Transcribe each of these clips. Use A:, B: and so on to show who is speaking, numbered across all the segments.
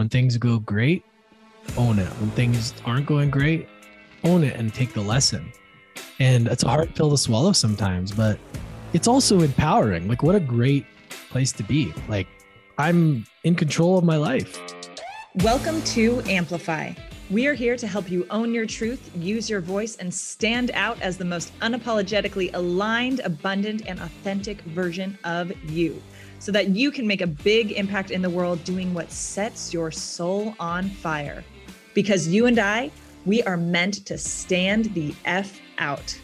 A: When things go great, own it. When things aren't going great, own it and take the lesson. And it's a hard pill to swallow sometimes, but it's also empowering. Like, what a great place to be. Like, I'm in control of my life.
B: Welcome to Amplify. We are here to help you own your truth, use your voice, and stand out as the most unapologetically aligned, abundant, and authentic version of you so that you can make a big impact in the world doing what sets your soul on fire. Because you and I, we are meant to stand the F out.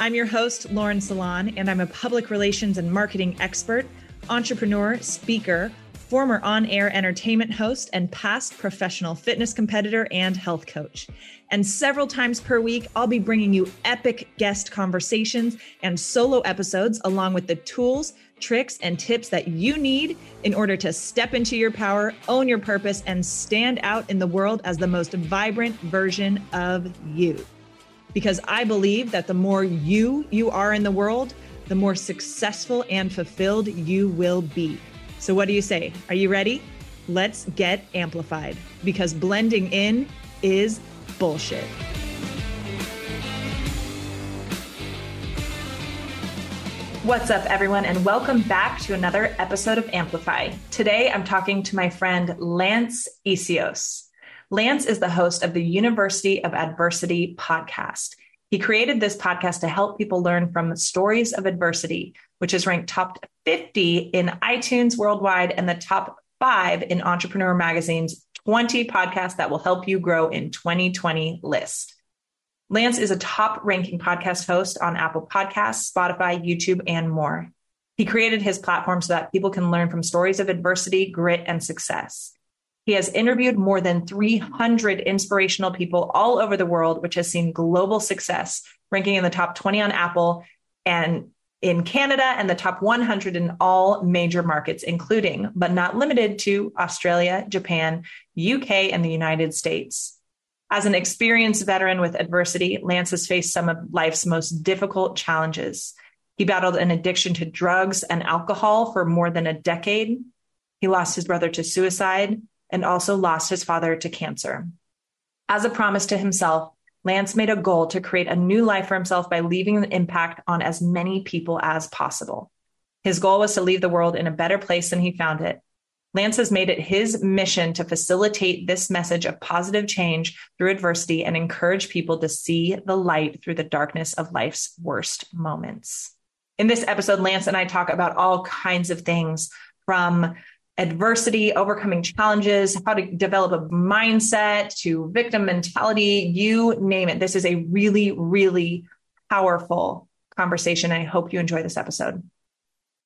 B: I'm your host, Lauren Salon, and I'm a public relations and marketing expert, entrepreneur, speaker, former on air entertainment host, and past professional fitness competitor and health coach. And several times per week, I'll be bringing you epic guest conversations and solo episodes, along with the tools, tricks, and tips that you need in order to step into your power, own your purpose, and stand out in the world as the most vibrant version of you. Because I believe that the more you you are in the world, the more successful and fulfilled you will be. So, what do you say? Are you ready? Let's get amplified because blending in is bullshit. What's up, everyone, and welcome back to another episode of Amplify. Today, I'm talking to my friend Lance Essihos. Lance is the host of the University of Adversity podcast. He created this podcast to help people learn from stories of adversity which is ranked top 50 in iTunes worldwide and the top five in Entrepreneur Magazine's 20 podcasts that will help you grow in 2020 list. Lance is a top ranking podcast host on Apple Podcasts, Spotify, YouTube, and more. He created his platform so that people can learn from stories of adversity, grit, and success. He has interviewed more than 300 inspirational people all over the world, which has seen global success, ranking in the top 20 on Apple and in Canada and the top 100 in all major markets, including, but not limited to, Australia, Japan, UK, and the United States. As an experienced veteran with adversity, Lance has faced some of life's most difficult challenges. He battled an addiction to drugs and alcohol for more than a decade. He lost his brother to suicide and also lost his father to cancer. As a promise to himself, Lance made a goal to create a new life for himself by leaving an impact on as many people as possible. His goal was to leave the world in a better place than he found it. Lance has made it his mission to facilitate this message of positive change through adversity and encourage people to see the light through the darkness of life's worst moments. In this episode, Lance and I talk about all kinds of things from adversity, overcoming challenges, how to develop a mindset to victim mentality, you name it. This is a really, really powerful conversation. I hope you enjoy this episode.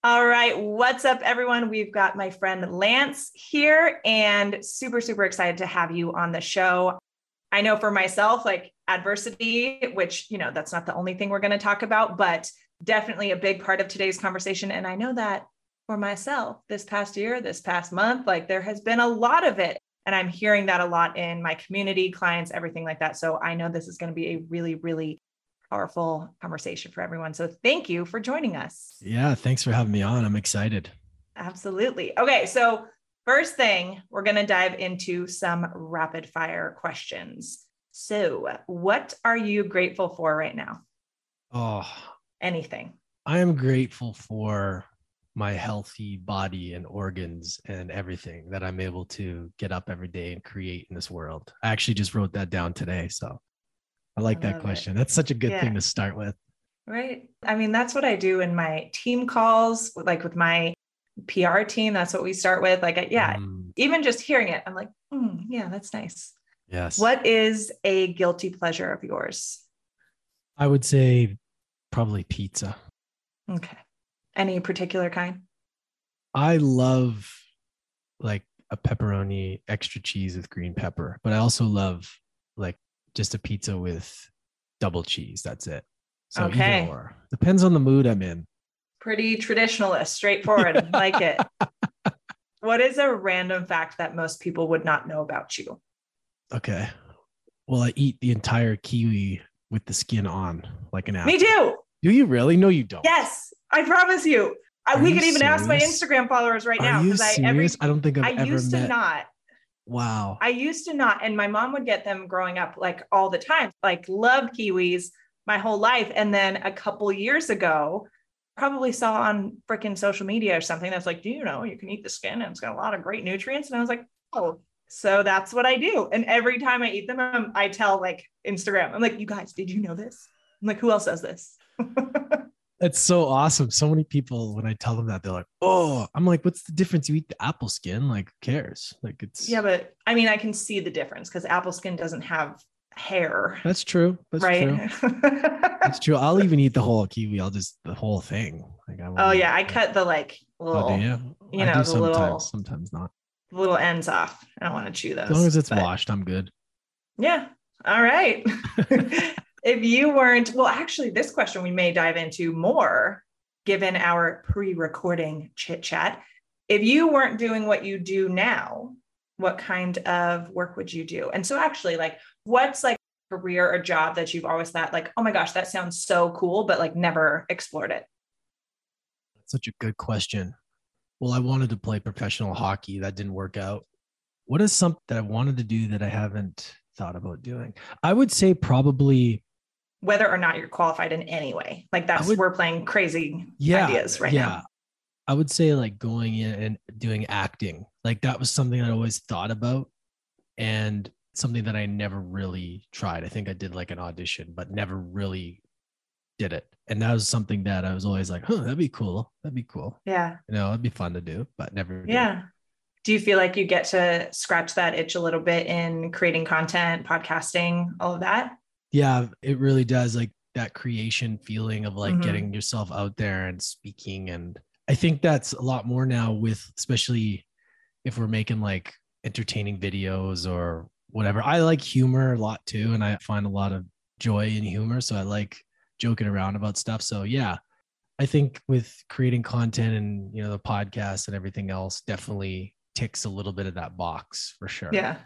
B: All right. What's up, everyone? We've got my friend Lance here and super, super excited to have you on the show. I know for myself, like adversity, which, you know, that's not the only thing we're going to talk about, but definitely a big part of today's conversation. And I know that for myself this past year, this past month. Like there has been a lot of it. And I'm hearing that a lot in my community, clients, everything like that. So I know this is going to be a really, really powerful conversation for everyone. So thank you for joining us.
A: Yeah, thanks for having me on. I'm excited.
B: Absolutely. Okay, so first thing, we're going to dive into some rapid fire questions. So, what are you grateful for right now?
A: Oh,
B: anything.
A: I am grateful for my healthy body and organs and everything that I'm able to get up every day and create in this world. I actually just wrote that down today. So I like I that question. It. That's such a good yeah. thing to start with.
B: Right. I mean, that's what I do in my team calls, like with my PR team. That's what we start with. Like, yeah, mm. even just hearing it, I'm like, mm, yeah, that's nice.
A: Yes.
B: What is a guilty pleasure of yours?
A: I would say probably pizza.
B: Okay. Any particular kind?
A: I love like a pepperoni extra cheese with green pepper, but I also love like just a pizza with double cheese. That's it. So okay. Depends on the mood I'm in.
B: Pretty traditionalist, straightforward. like it. What is a random fact that most people would not know about you?
A: Okay. Well, I eat the entire kiwi with the skin on, like an apple.
B: Me too.
A: Do you really? No, you don't.
B: Yes. I promise you. I, we could even serious? ask my Instagram followers right now
A: because I every I don't think I've
B: I
A: ever
B: used
A: met...
B: to not.
A: Wow.
B: I used to not, and my mom would get them growing up like all the time, like loved kiwis my whole life. And then a couple years ago, probably saw on freaking social media or something that's like, do you know you can eat the skin and it's got a lot of great nutrients? And I was like, oh, so that's what I do. And every time I eat them, I'm, I tell like Instagram, I'm like, you guys, did you know this? I'm like, who else does this?
A: It's so awesome. So many people, when I tell them that, they're like, "Oh," I'm like, "What's the difference? You eat the apple skin. Like, who cares? Like, it's
B: yeah, but I mean, I can see the difference because apple skin doesn't have hair.
A: That's true. That's
B: right.
A: true. That's true. I'll even eat the whole kiwi. I'll just the whole thing. Like, I
B: oh yeah, I cut the like little,
A: Oh, do you?
B: know, the
A: sometimes.
B: little
A: Sometimes not.
B: little ends off. I don't want to chew those.
A: As long as it's
B: but-
A: washed, I'm good.
B: Yeah. All right. if you weren't, well, actually, this question we may dive into more given our pre recording chit chat. If you weren't doing what you do now, what kind of work would you do? And so, actually, like, what's like a career or job that you've always thought, like, oh my gosh, that sounds so cool, but like never explored it?
A: That's Such a good question. Well, I wanted to play professional hockey. That didn't work out. What is something that I wanted to do that I haven't thought about doing? I would say probably
B: Whether or not you're qualified in any way. Like, that's,
A: would-
B: we're playing crazy
A: yeah,
B: ideas right
A: yeah.
B: now.
A: I would say like going in and doing acting. Like that was something I always thought about and something that I never really tried. I think I did like an audition, but never really did it. And that was something that I was always like, huh, that'd be cool. That'd be cool.
B: Yeah.
A: You know, it'd be fun to do, but never. did.
B: Yeah. Do you feel like you get to scratch that itch a little bit in creating content, podcasting, all of that?
A: Yeah, it really does. Like that creation feeling of like
B: Mhm.
A: getting yourself out there and speaking. And I think that's a lot more now with, especially if we're making like entertaining videos or whatever. I like humor a lot too. And I find a lot of joy in humor. So I like joking around about stuff. So yeah, I think with creating content and, you know, the podcast and everything else definitely ticks a little bit of that box for sure.
B: Yeah.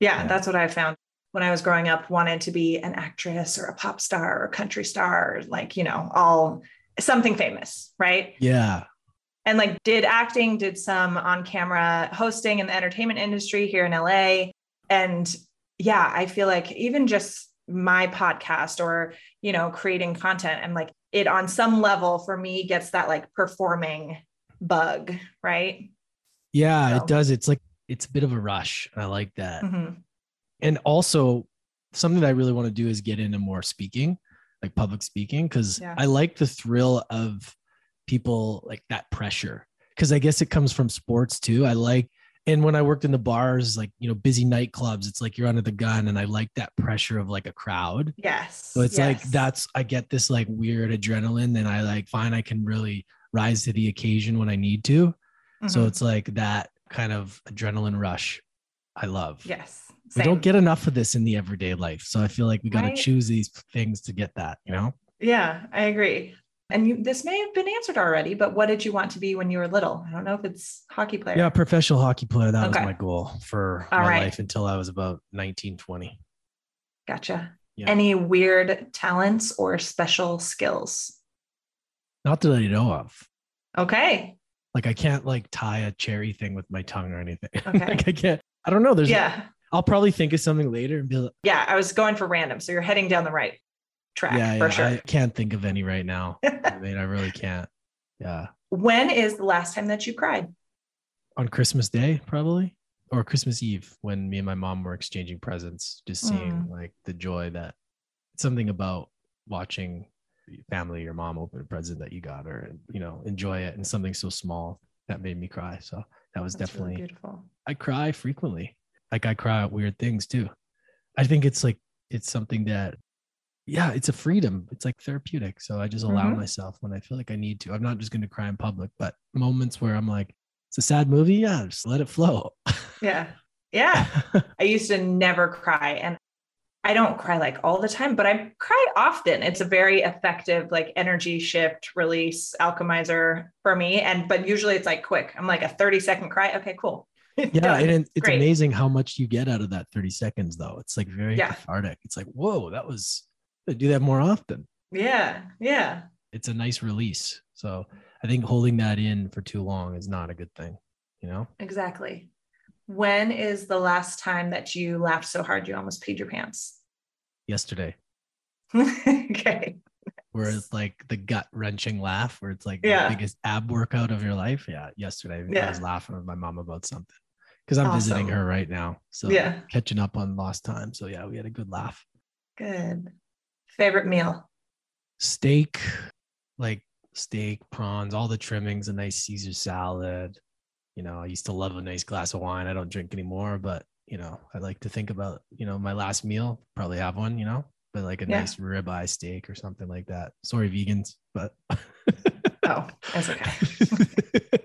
B: yeah.
A: Yeah.
B: That's what I found when I was growing up, wanted to be an actress or a pop star or a country star, like, you know, all something famous. Right.
A: Yeah.
B: And like did acting, did some on camera hosting in the entertainment industry here in LA. And yeah, I feel like even just my podcast or, you know, creating content and like it on some level for me gets that like performing bug, right?
A: Yeah,
B: So-
A: it does. It's like it's a bit of a rush. I like that.
B: Mhm.
A: And also something that I really want to do is get into more speaking, like public speaking, because
B: Yeah.
A: I like the thrill of people like that pressure. Cause I guess it comes from sports too. I like and when I worked in the bars, like you know, busy nightclubs, it's like you're under the gun, and I like that pressure of like a crowd.
B: Yes.
A: So it's like that's I get this like weird adrenaline, and I like find I can really rise to the occasion when I need to. So
B: Mhm.
A: it's like that kind of adrenaline rush I love.
B: yes.
A: We don't get enough of this in the everyday life. So I feel like we got to
B: Right.
A: choose these things to get that, you know?
B: Yeah, I agree. And you, this may have been answered already, but what did you want to be when you were little? I don't know if it's hockey player.
A: Yeah, professional hockey player. That
B: Okay.
A: was my goal for
B: All
A: my
B: right.
A: life until I was about 19, 20.
B: Gotcha.
A: Yeah.
B: Any weird talents or special skills?
A: Not that I know of.
B: Okay.
A: Like I can't like tie a cherry thing with my tongue or anything.
B: Okay.
A: like I can't. I don't know. There's
B: yeah.
A: I'll probably think of something later and be like,
B: Yeah. I was going for random. So you're heading down the right track
A: yeah,
B: for
A: yeah.
B: sure.
A: I can't think of any right now. I mean, I really can't. Yeah.
B: when is the last time that you cried?
A: On Christmas Day, probably, or Christmas Eve, when me and my mom were exchanging presents, just seeing
B: Mm.
A: like the joy that something about watching family, your mom open a present that you got or you know, enjoy it and something so small that made me cry. So that was
B: That's really
A: definitely,
B: beautiful.
A: I cry frequently. Like I cry at weird things too. I think it's like, it's something that, yeah, it's a freedom. It's like therapeutic. So I just allow
B: Mhm.
A: myself when I feel like I need to. I'm not just going to cry in public, but moments where I'm like, it's a sad movie. Yeah, just let it flow.
B: Yeah. Yeah. I used to never cry and I don't cry like all the time, but I cry often. It's a very effective like energy shift release alchemizer for me. And but usually it's like quick. I'm like a 30 second cry. Okay, cool.
A: yeah, and it- it's
B: Great.
A: amazing how much you get out of that 30 seconds, though. It's like very
B: Yeah.
A: cathartic. It's like, whoa, that was. I do that more often.
B: Yeah. Yeah.
A: It's a nice release. So I think holding that in for too long is not a good thing. You know.
B: Exactly. When is the last time that you laughed so hard you almost peed your pants?
A: Yesterday,
B: okay.
A: where it's like the gut wrenching laugh, where it's like
B: Yeah.
A: the biggest ab workout of your life. Yeah, yesterday I was laughing with my mom about something because I'm visiting her right now. So
B: Yeah.
A: catching up on lost time. So yeah, we had a good laugh.
B: Good. Favorite meal?
A: Steak, like steak, prawns, all the trimmings, a nice Caesar salad. You know, I used to love a nice glass of wine. I don't drink anymore, but you know, I like to think about, you know, my last meal, probably have one, you know, but like a
B: Yeah.
A: nice ribeye steak or something like that. Sorry, vegans, but
B: Oh, that's okay.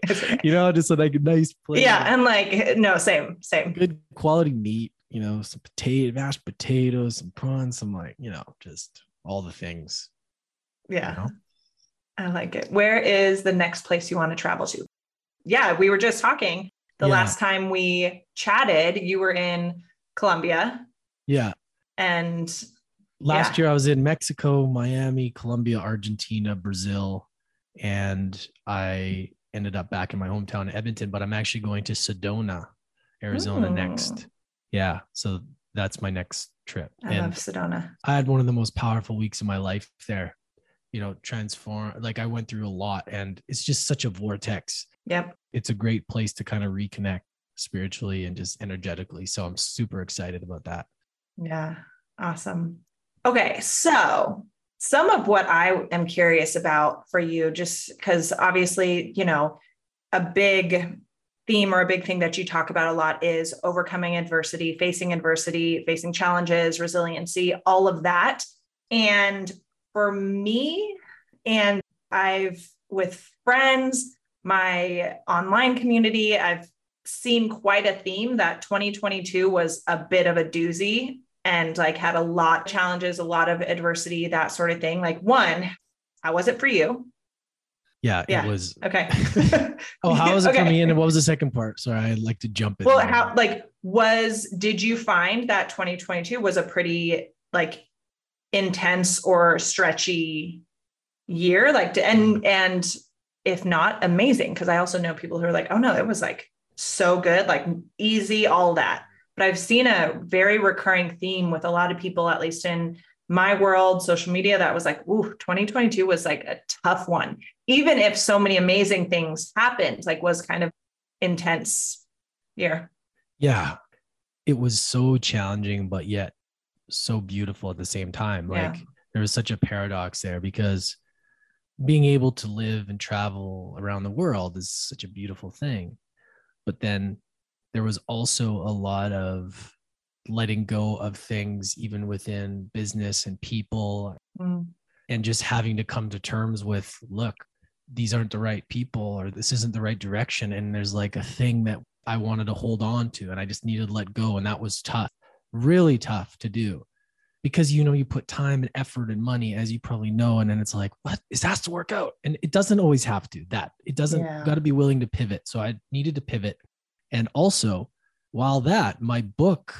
B: It's okay.
A: you know, just like a nice plate.
B: Yeah. And like, no, same, same.
A: good quality meat, you know, some potato, mashed potatoes, some prawns, some like, you know, just all the things.
B: Yeah.
A: know?
B: I like it. Where is the next place you want to travel to? Yeah, we were just talking. The
A: Yeah.
B: last time we chatted, you were in Colombia
A: Yeah.
B: and
A: Last
B: Yeah.
A: year I was in Mexico, Miami, Colombia, Argentina, Brazil, and I ended up back in my hometown, Edmonton, but I'm actually going to Sedona, Arizona
B: Ooh.
A: next. Yeah. So that's my next trip.
B: I
A: and
B: love Sedona.
A: I had one of the most powerful weeks of my life there. You know, transform like I went through a lot and it's just such a vortex.
B: Yep.
A: It's a great place to kind of reconnect spiritually and just energetically. So I'm super excited about that.
B: Yeah. Awesome. Okay. So, some of what I am curious about for you, just because obviously, you know, a big theme or a big thing that you talk about a lot is overcoming adversity, facing adversity, facing challenges, resiliency, all of that. And for me, and I've with friends, my online community, I've seen quite a theme that 2022 was a bit of a doozy and like had a lot of challenges, a lot of adversity, that sort of thing. Like, one, how was it for you?
A: Yeah,
B: Yeah.
A: it was.
B: Okay.
A: Oh, how was it for me? And what was the second part? Sorry, I'd like to jump in.
B: Well,
A: there.
B: how like was did you find that 2022 was a pretty like intense or stretchy year? Like to, and mm-hmm. and if not, amazing. Cause I also know people who are like, oh no, it was like so good, like easy, all that. But I've seen a very recurring theme with a lot of people, at least in my world, social media, that was like, ooh, 2022 was like a tough one. Even if so many amazing things happened, like was kind of intense year.
A: yeah, it was so challenging, but yet so beautiful at the same time.
B: Yeah.
A: Like there was such a paradox there because being able to live and travel around the world is such a beautiful thing. But then there was also a lot of letting go of things, even within business and people,
B: Mm.
A: and just having to come to terms with look these aren't the right people or this isn't the right direction and there's like a thing that i wanted to hold on to and i just needed to let go and that was tough really tough to do because you know you put time and effort and money as you probably know and then it's like what this has to work out and it doesn't always have to that it doesn't
B: Yeah.
A: got to be willing to pivot so i needed to pivot and also while that my book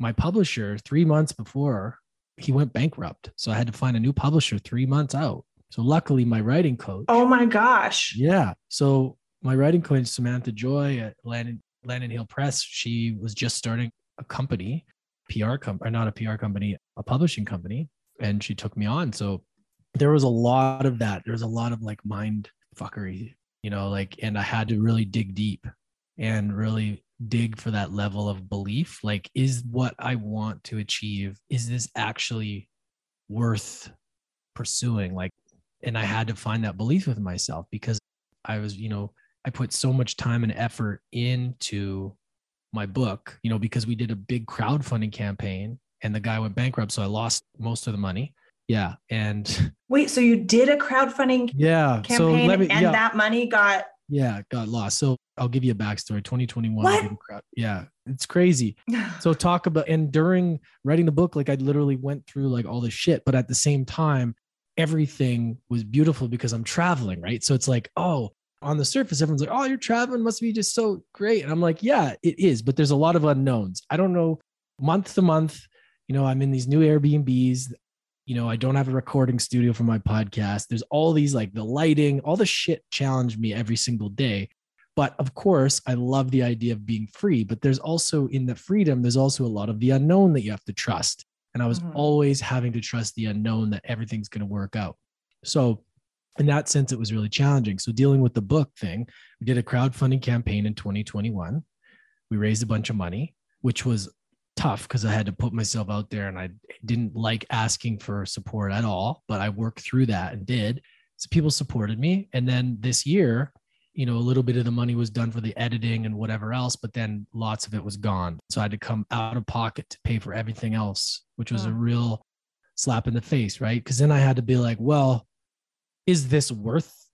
A: my publisher 3 months before he went bankrupt. So I had to find a new publisher three months out. So luckily, my writing coach.
B: Oh my gosh.
A: yeah. So my writing coach, Samantha Joy at Landon, Landon Hill Press, she was just starting a company, PR company, not a PR company, a publishing company. And she took me on. So there was a lot of that. There was a lot of like mind fuckery, you know, like, and I had to really dig deep and really dig for that level of belief like is what i want to achieve is this actually worth pursuing like and i had to find that belief with myself because i was you know i put so much time and effort into my book you know because we did a big crowdfunding campaign and the guy went bankrupt so i lost most of the money. Yeah and
B: Wait, so you did a crowdfunding
A: yeah so
B: campaign
A: let me
B: and
A: yeah.
B: that money got
A: yeah got lost. So i'll give you a backstory. 2021
B: What?
A: crowd- yeah it's crazy. So talk about and during writing the book like i literally went through like all this shit but at the same time everything was beautiful because i'm traveling right? So it's like oh on the surface everyone's like oh you're traveling must be just so great and i'm like yeah it is but there's a lot of unknowns i don't know month to month you know i'm in these new airbnbs you know i don't have a recording studio for my podcast there's all these like the lighting all the shit challenge me every single day But of course, I love the idea of being free. But there's also in the freedom, there's also a lot of the unknown that you have to trust. And I was mm-hmm. always having to trust the unknown that everything's going to work out. So, in that sense, it was really challenging. So, dealing with the book thing, we did a crowdfunding campaign in 2021. We raised a bunch of money, which was tough because I had to put myself out there and I didn't like asking for support at all, but I worked through that and did. So people supported me. And then this year, you know, a little bit of the money was done for the editing and whatever else, but then lots of it was gone. So I had to come out of pocket to pay for everything else, which was a real slap in the face, right? Because then I had to be like, well, is this worth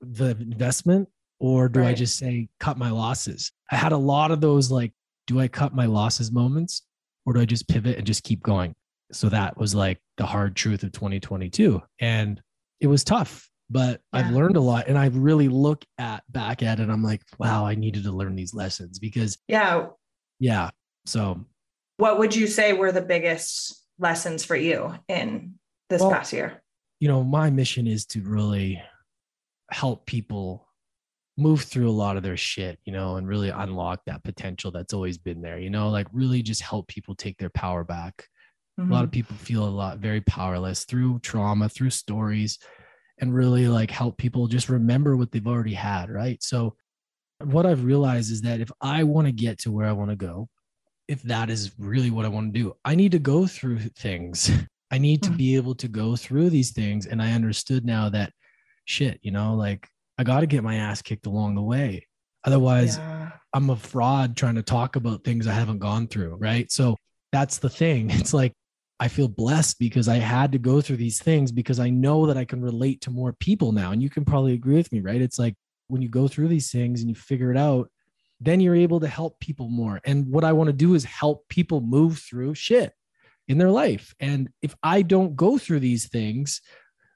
A: the investment? Or do right. I just say cut my losses? I had a lot of those like, do I cut my losses moments or do I just pivot and just keep going? So that was like the hard truth of 2022. And it was tough but yeah. I've learned a lot and I really look at back at it. I'm like, wow, I needed to learn these lessons because
B: yeah.
A: Yeah. So
B: what would you say were the biggest lessons for you in this well, past year?
A: You know, my mission is to really help people move through a lot of their shit, you know, and really unlock that potential that's always been there, you know, like really just help people take their power back. Mm-hmm. A lot of mm-hmm. people feel a lot very powerless through trauma, through stories, and really like help people just remember what they've already had, right? So what I've realized is that if I want to get to where I want to go, if that is really what I want to do, I need to go through things. I need to hmm. be able to go through these things. And I understood now that shit, you know, like I got to get my ass kicked along the way. Otherwise, yeah. I'm a fraud trying to talk about things I haven't gone through. Right. So that's the thing. It's like I feel blessed because I had to go through these things because I know that I can relate to more people now. And you can probably agree with me, right? It's like when you go through these things and you figure it out, then you're able to help people more. And what I want to do is help people move through shit in their life. And if I don't go through these things,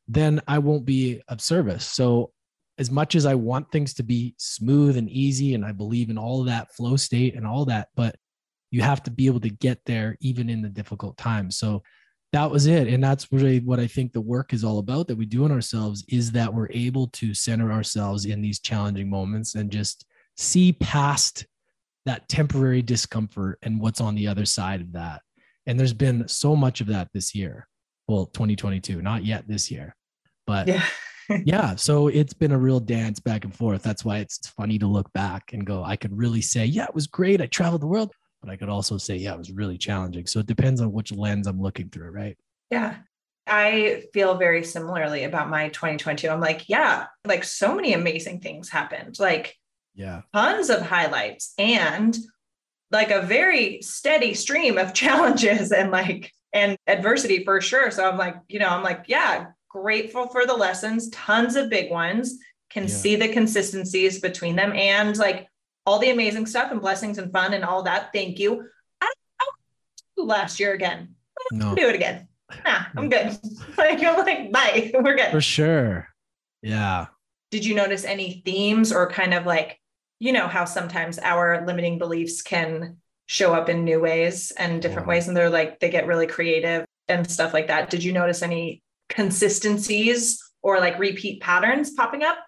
A: then I won't be of service. So, as much as I want things to be smooth and easy, and I believe in all of that flow state and all that, but you have to be able to get there even in the difficult times. So that was it. And that's really what I think the work is all about that we do in ourselves is that we're able to center ourselves in these challenging moments and just see past that temporary discomfort and what's on the other side of that. And there's been so much of that this year. Well, 2022, not yet this year, but yeah. yeah. So it's been a real dance back and forth. That's why it's funny to look back and go, I could really say, yeah, it was great. I traveled the world but I could also say, yeah, it was really challenging. So it depends on which lens I'm looking through, right?
B: Yeah. I feel very similarly about my 2022. I'm like, yeah, like so many amazing things happened. Like,
A: yeah,
B: tons of highlights and like a very steady stream of challenges and like and adversity for sure. So I'm like, you know, I'm like, yeah, grateful for the lessons, tons of big ones, can yeah. see the consistencies between them and like all the amazing stuff and blessings and fun and all that. Thank you. I don't last year again. No. Do it again. Nah, I'm good. like I'm like, bye. We're good.
A: For sure. Yeah.
B: Did you notice any themes or kind of like, you know, how sometimes our limiting beliefs can show up in new ways and different ways, and they're like they get really creative and stuff like that. Did you notice any consistencies or like repeat patterns popping up?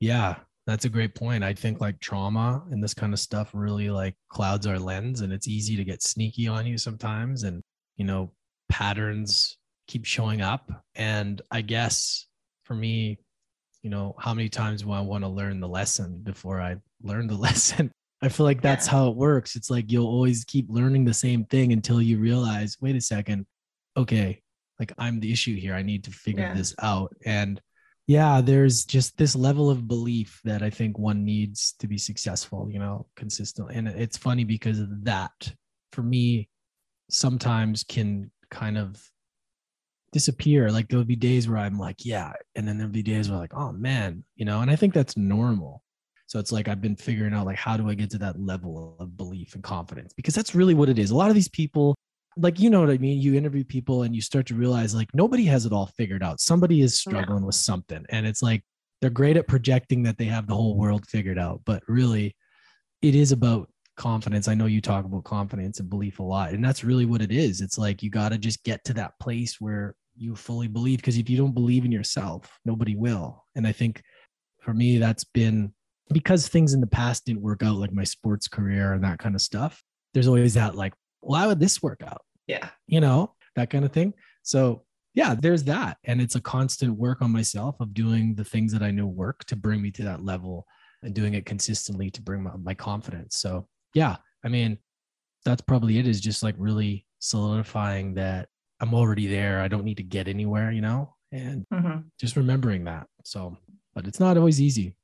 A: Yeah, that's a great point. I think like trauma and this kind of stuff really like clouds our lens and it's easy to get sneaky on you sometimes. And, you know, patterns keep showing up. And I guess for me, you know, how many times do I want to learn the lesson before I learn the lesson? I feel like that's how it works. It's like you'll always keep learning the same thing until you realize, wait a second, okay, like I'm the issue here. I need to figure yeah. this out. And yeah there's just this level of belief that i think one needs to be successful you know consistently and it's funny because that for me sometimes can kind of disappear like there'll be days where i'm like yeah and then there'll be days where like oh man you know and i think that's normal so it's like i've been figuring out like how do i get to that level of belief and confidence because that's really what it is a lot of these people like you know what I mean. You interview people and you start to realize like nobody has it all figured out. Somebody is struggling yeah. with something, and it's like they're great at projecting that they have the whole world figured out, but really, it is about confidence. I know you talk about confidence and belief a lot, and that's really what it is. It's like you got to just get to that place where you fully believe because if you don't believe in yourself, nobody will. And I think for me, that's been because things in the past didn't work out, like my sports career and that kind of stuff, there's always that like, well, how would this work out?
B: Yeah.
A: You know, that kind of thing. So yeah, there's that. And it's a constant work on myself of doing the things that I know work to bring me to that level and doing it consistently to bring my, my confidence. So yeah, I mean, that's probably it is just like really solidifying that I'm already there. I don't need to get anywhere, you know, and
B: Mm-hmm.
A: just remembering that. So, but it's not always easy,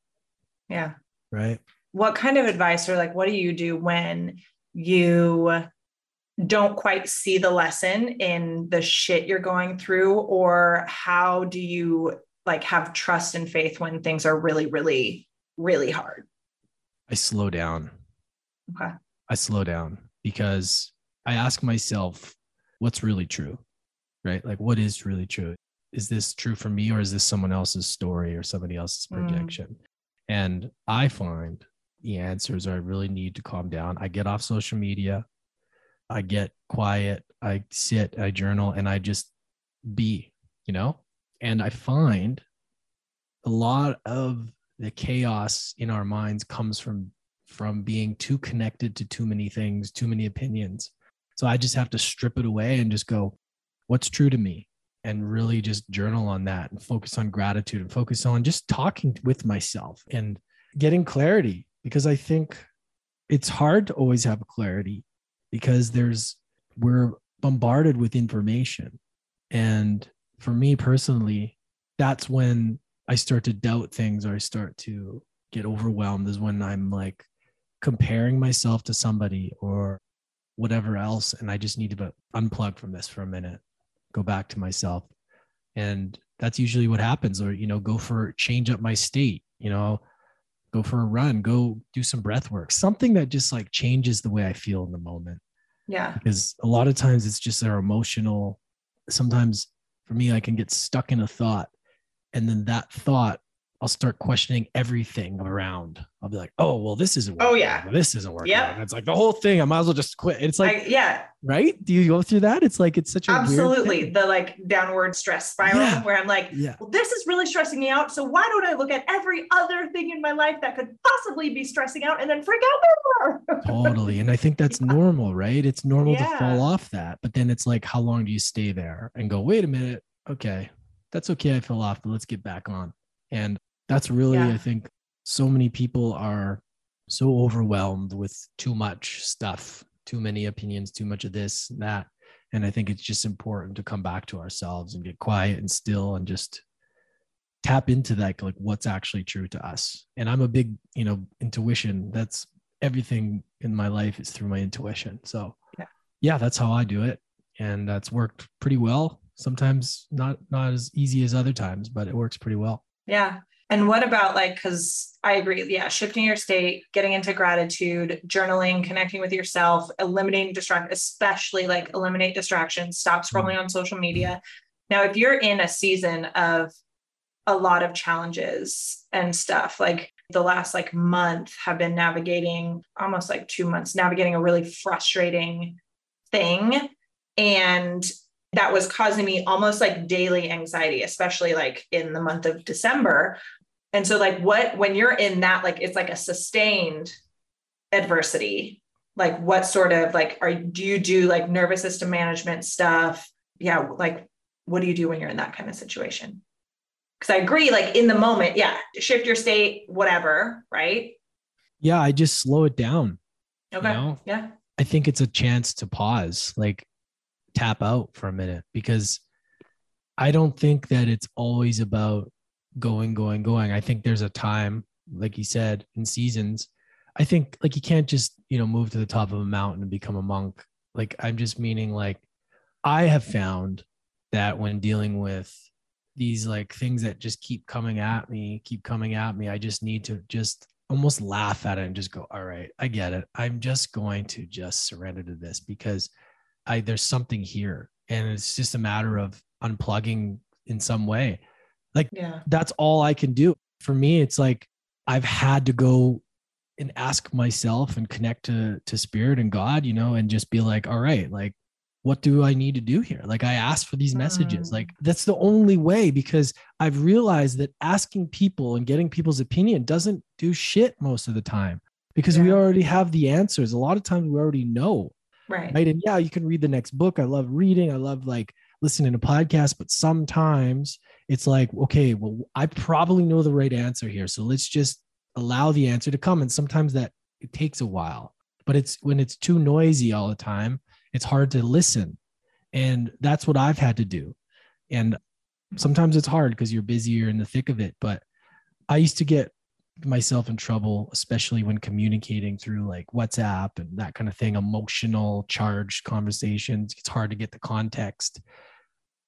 B: Yeah.
A: right?
B: What kind of advice or like what do you do when you don't quite see the lesson in the shit you're going through or how do you like have trust and faith when things are really really really hard?
A: I slow down.
B: Okay.
A: I slow down because I ask myself, what's really true, right? Like, what is really true? Is this true for me or is this someone else's story or somebody else's
B: Mm.
A: And I find the answers are I really need to calm down. I get off social media, I get quiet, I sit, I journal, and I just be, you know? And I find a lot of the chaos in our minds comes from from being too connected to too many things, too many opinions. So I just have to strip it away and just go, what's true to me? And really just journal on that and focus on gratitude and focus on just talking with myself and getting clarity because I think it's hard to always have clarity because there's, we're bombarded with information. And for me personally, that's when I start to doubt things or I start to get overwhelmed is when I'm like comparing myself to somebody or whatever else. And I just need to unplug from this for a minute, go back to myself. And that's usually what happens. Or, you know, go for change up my state, you know, go for a run, go do some breath work, something that just like changes the way I feel in the moment.
B: Yeah.
A: Because a lot of times it's just our emotional. Sometimes for me, I can get stuck in a thought. And then that thought I'll start questioning everything around. I'll be like, oh, well, this isn't working.
B: Oh,
A: working.
B: yeah.
A: Well, This isn't working.
B: Yep.
A: And it's like the whole thing. I might as well just quit. It's like,
B: I, yeah,
A: right? Do you go through that? It's like, it's such a weird
B: absolutely. The like downward stress spiral
A: Yeah.
B: where I'm like,
A: Yeah.
B: well, this is really stressing me out. So why don't I look at every other thing in my life that could possibly be stressing out and then freak out more?
A: Totally. And I think that's normal, right? It's normal to fall off that. But then it's like, how long do you stay there and go, wait a minute? Okay, that's okay. I fell off, but let's get back on. And that's really,
B: Yeah.
A: I think, so many people are so overwhelmed with too much stuff, too many opinions, too much of this, and that. And I think it's just important to come back to ourselves and get quiet and still and just tap into that, like what's actually true to us. And I'm a big, you know, intuition. That's everything in my life is through my intuition. So
B: Yeah.
A: yeah, that's how I do it. And that's worked pretty well. Sometimes not not as easy as other times, but it works pretty well.
B: Yeah. And what about like, because I agree, yeah, shifting your state, getting into gratitude, journaling, connecting with yourself, eliminating distract, especially like eliminate distractions, stop mm-hmm. scrolling on social media. Now, if you're in a season of a lot of challenges and stuff, like the last like month have been navigating almost like two months, navigating a really frustrating thing. And that was causing me almost like daily anxiety, especially like in the month of December. And so, like, what when you're in that, like, it's like a sustained adversity. Like, what sort of like are do you do like nervous system management stuff? Yeah, like, what do you do when you're in that kind of situation? Because I agree, like in the moment, yeah, shift your state, whatever, right?
A: Yeah, I just slow it down.
B: Okay,
A: know?
B: yeah,
A: I think it's a chance to pause, like tap out for a minute because I don't think that it's always about going, going, going. I think there's a time, like you said, in seasons. I think like you can't just, you know, move to the top of a mountain and become a monk. Like I'm just meaning like I have found that when dealing with these like things that just keep coming at me, keep coming at me, I just need to just almost laugh at it and just go, all right, I get it. I'm just going to just surrender to this because I there's something here. And it's just a matter of unplugging in some way.
B: Like yeah,
A: That's all I can do. For me, it's like I've had to go and ask myself and connect to to spirit and God, you know, and just be like, all right, like what do I need to do here? Like I asked for these messages.
B: Mm.
A: Like that's the only way because I've realized that asking people and getting people's opinion doesn't do shit most of the time because we already have the answers. A lot of times we already know.
B: Right.
A: Right. And yeah, you can read the next book. I love reading. I love like listening to podcasts, but sometimes it's like, okay, well, I probably know the right answer here. So let's just allow the answer to come. And sometimes that it takes a while, but it's when it's too noisy all the time, it's hard to listen. And that's what I've had to do. And sometimes it's hard because you're you're in the thick of it. But I used to get myself in trouble, especially when communicating through like WhatsApp and that kind of thing, emotional charged conversations. It's hard to get the context.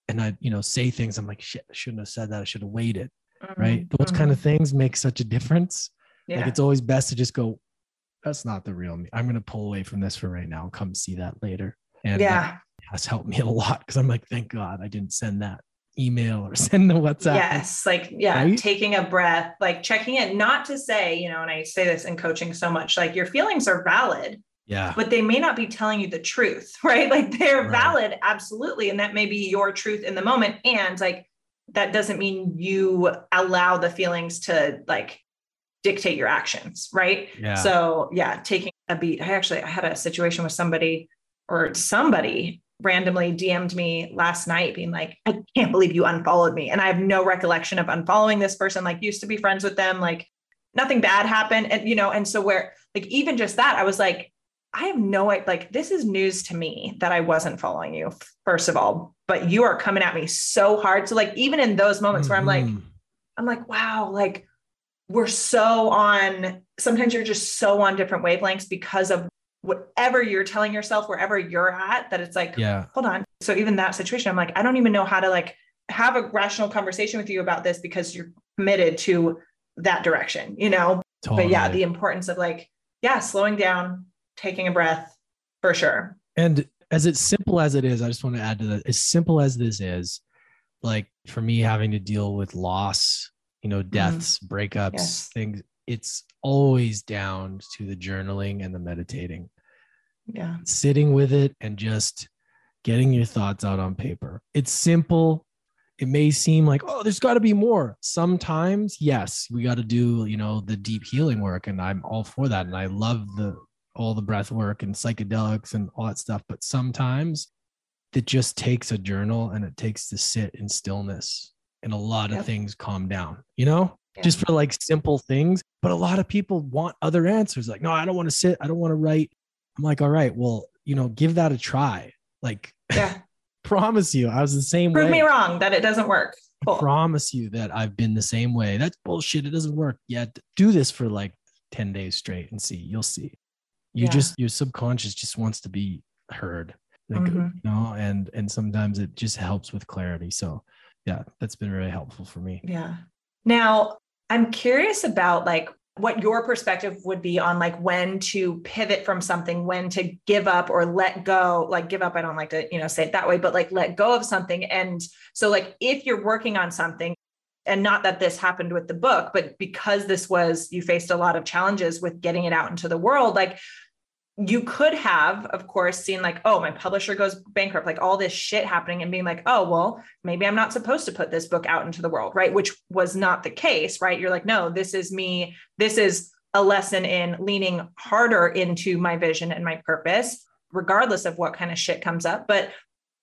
A: And I, you know, say things. I'm like, shit, I shouldn't have said that. I should have waited. Right. Those kind of things make such a difference.
B: Mm-hmm. Yeah.
A: Like it's always best to just go, that's not the real me. I'm going to pull away from this for right now. Come see that later. And that
B: yeah.
A: has helped me a lot because I'm like, thank God I didn't send that email or send the WhatsApp.
B: Yes, like yeah,
A: Right?
B: taking a breath, like checking in, not to say, you know, and I say this in coaching so much, like your feelings are valid,
A: Yeah.
B: but they may not be telling you the truth, right? Like they're
A: Right.
B: valid, absolutely. And that may be your truth in the moment. And like that doesn't mean you allow the feelings to like dictate your actions, right?
A: Yeah.
B: So yeah, taking a beat. I actually I had a situation with somebody or somebody randomly DM'd me last night being like, I can't believe you unfollowed me. And I have no recollection of unfollowing this person, like used to be friends with them, like nothing bad happened. And you know, and so where like even just that, I was like, I have no idea, like this is news to me that I wasn't following you, first of all, but you are coming at me so hard. So like even in those moments where I'm like,
A: Mhm.
B: I'm like, wow, like we're so on, sometimes you're just so on different wavelengths because of whatever you're telling yourself, wherever you're at, that it's like,
A: yeah.
B: hold on. So even that situation, I'm like, I don't even know how to like have a rational conversation with you about this because you're committed to that direction, you know?
A: Totally.
B: But yeah, the importance of like, yeah, slowing down, taking a breath for sure.
A: and as it's simple as it is, I just want to add to that. As simple as this is, like for me having to deal with loss, you know, mm-hmm. deaths, breakups,
B: Yes.
A: things, it's always down to the journaling and the meditating.
B: Yeah.
A: sitting with it and just getting your thoughts out on paper. It's simple. It may seem like, oh, there's got to be more. Sometimes, yes, we got to do, you know, the deep healing work, and I'm all for that. And I love the all the breath work and psychedelics and all that stuff. But sometimes it just takes a journal and it takes to sit in stillness, and a lot of things calm down. You know,
B: Yeah.
A: just for like simple things. But a lot of people want other answers. Like, no, I don't want to sit. I don't want to write. I'm like, all right, well, you know, give that a try. Like,
B: Yeah.
A: promise you, I was the same
B: Prove
A: way.
B: me wrong that it doesn't work. Cool.
A: Promise you that I've been the same way. That's bullshit. It doesn't work yet. Do this for like 10 days straight and see. You'll see. You
B: Yeah.
A: just your subconscious just wants to be heard. Like,
B: Mhm.
A: you know, and and sometimes it just helps with clarity. So yeah, that's been really helpful for me.
B: Yeah. Now, I'm curious about like what your perspective would be on like when to pivot from something, when to give up or let go. Like give up, I don't like to, you know, say it that way, but like let go of something. And so like if you're working on something, and not that this happened with the book, but because this was you faced a lot of challenges with getting it out into the world, like you could have, of course, seen like, oh, my publisher goes bankrupt, like all this shit happening, and being like, oh, well, maybe I'm not supposed to put this book out into the world, right? Which was not the case, right? You're like, no, this is me. This is a lesson in leaning harder into my vision and my purpose, regardless of what kind of shit comes up. But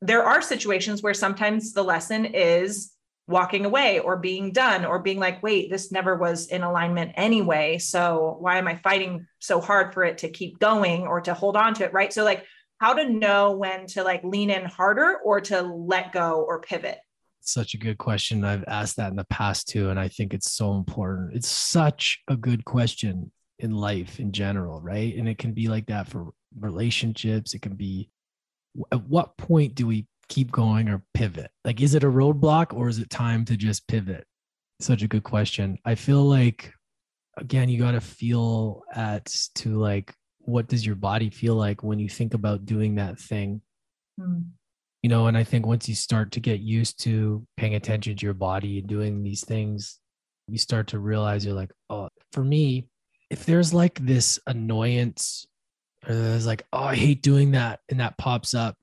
B: there are situations where sometimes the lesson is walking away or being done or being like, wait, this never was in alignment anyway. So why am I fighting so hard for it to keep going or to hold on to it? Right. So, like, how to know when to like lean in harder or to let go or pivot.
A: Such a good question. I've asked that in the past too, and I think it's so important. It's such a good question in life in general, right? And it can be like that for relationships. It can be at what point do we keep going or pivot? Like, is it a roadblock or is it time to just pivot? Such a good question. I feel like, again, you got to feel at to like, what does your body feel like when you think about doing that thing? Hmm. you know and i think once you start to get used to paying attention to your body and doing these things you start to realize you're like oh for me if there's like this annoyance or there's like oh i hate doing that and that pops up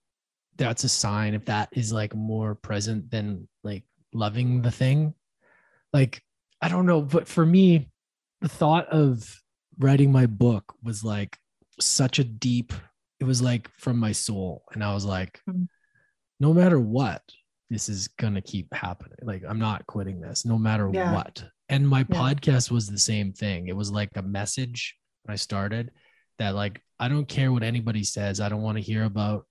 A: that's a sign if that is like more present than like loving the thing like i don't know but for me the thought of writing my book was like such a deep it was like from my soul and i was like mm-hmm. no matter what this is going to keep happening like i'm not quitting this no matter yeah. what and my yeah. podcast was the same thing it was like a message when i started that like i don't care what anybody says i don't want to hear about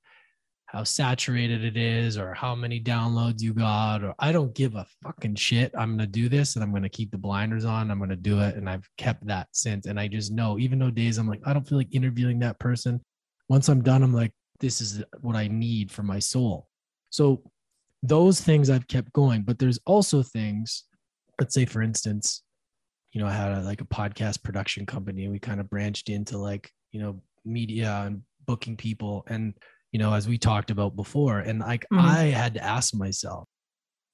A: how saturated it is or how many downloads you got or I don't give a fucking shit. I'm going to do this and I'm going to keep the blinders on. I'm going to do it and I've kept that since and I just know even though days I'm like I don't feel like interviewing that person. Once I'm done I'm like this is what I need for my soul. So those things I've kept going, but there's also things let's say for instance, you know, I had a, like a podcast production company and we kind of branched into like, you know, media and booking people and you know, as we talked about before. And like mm-hmm. I had to ask myself,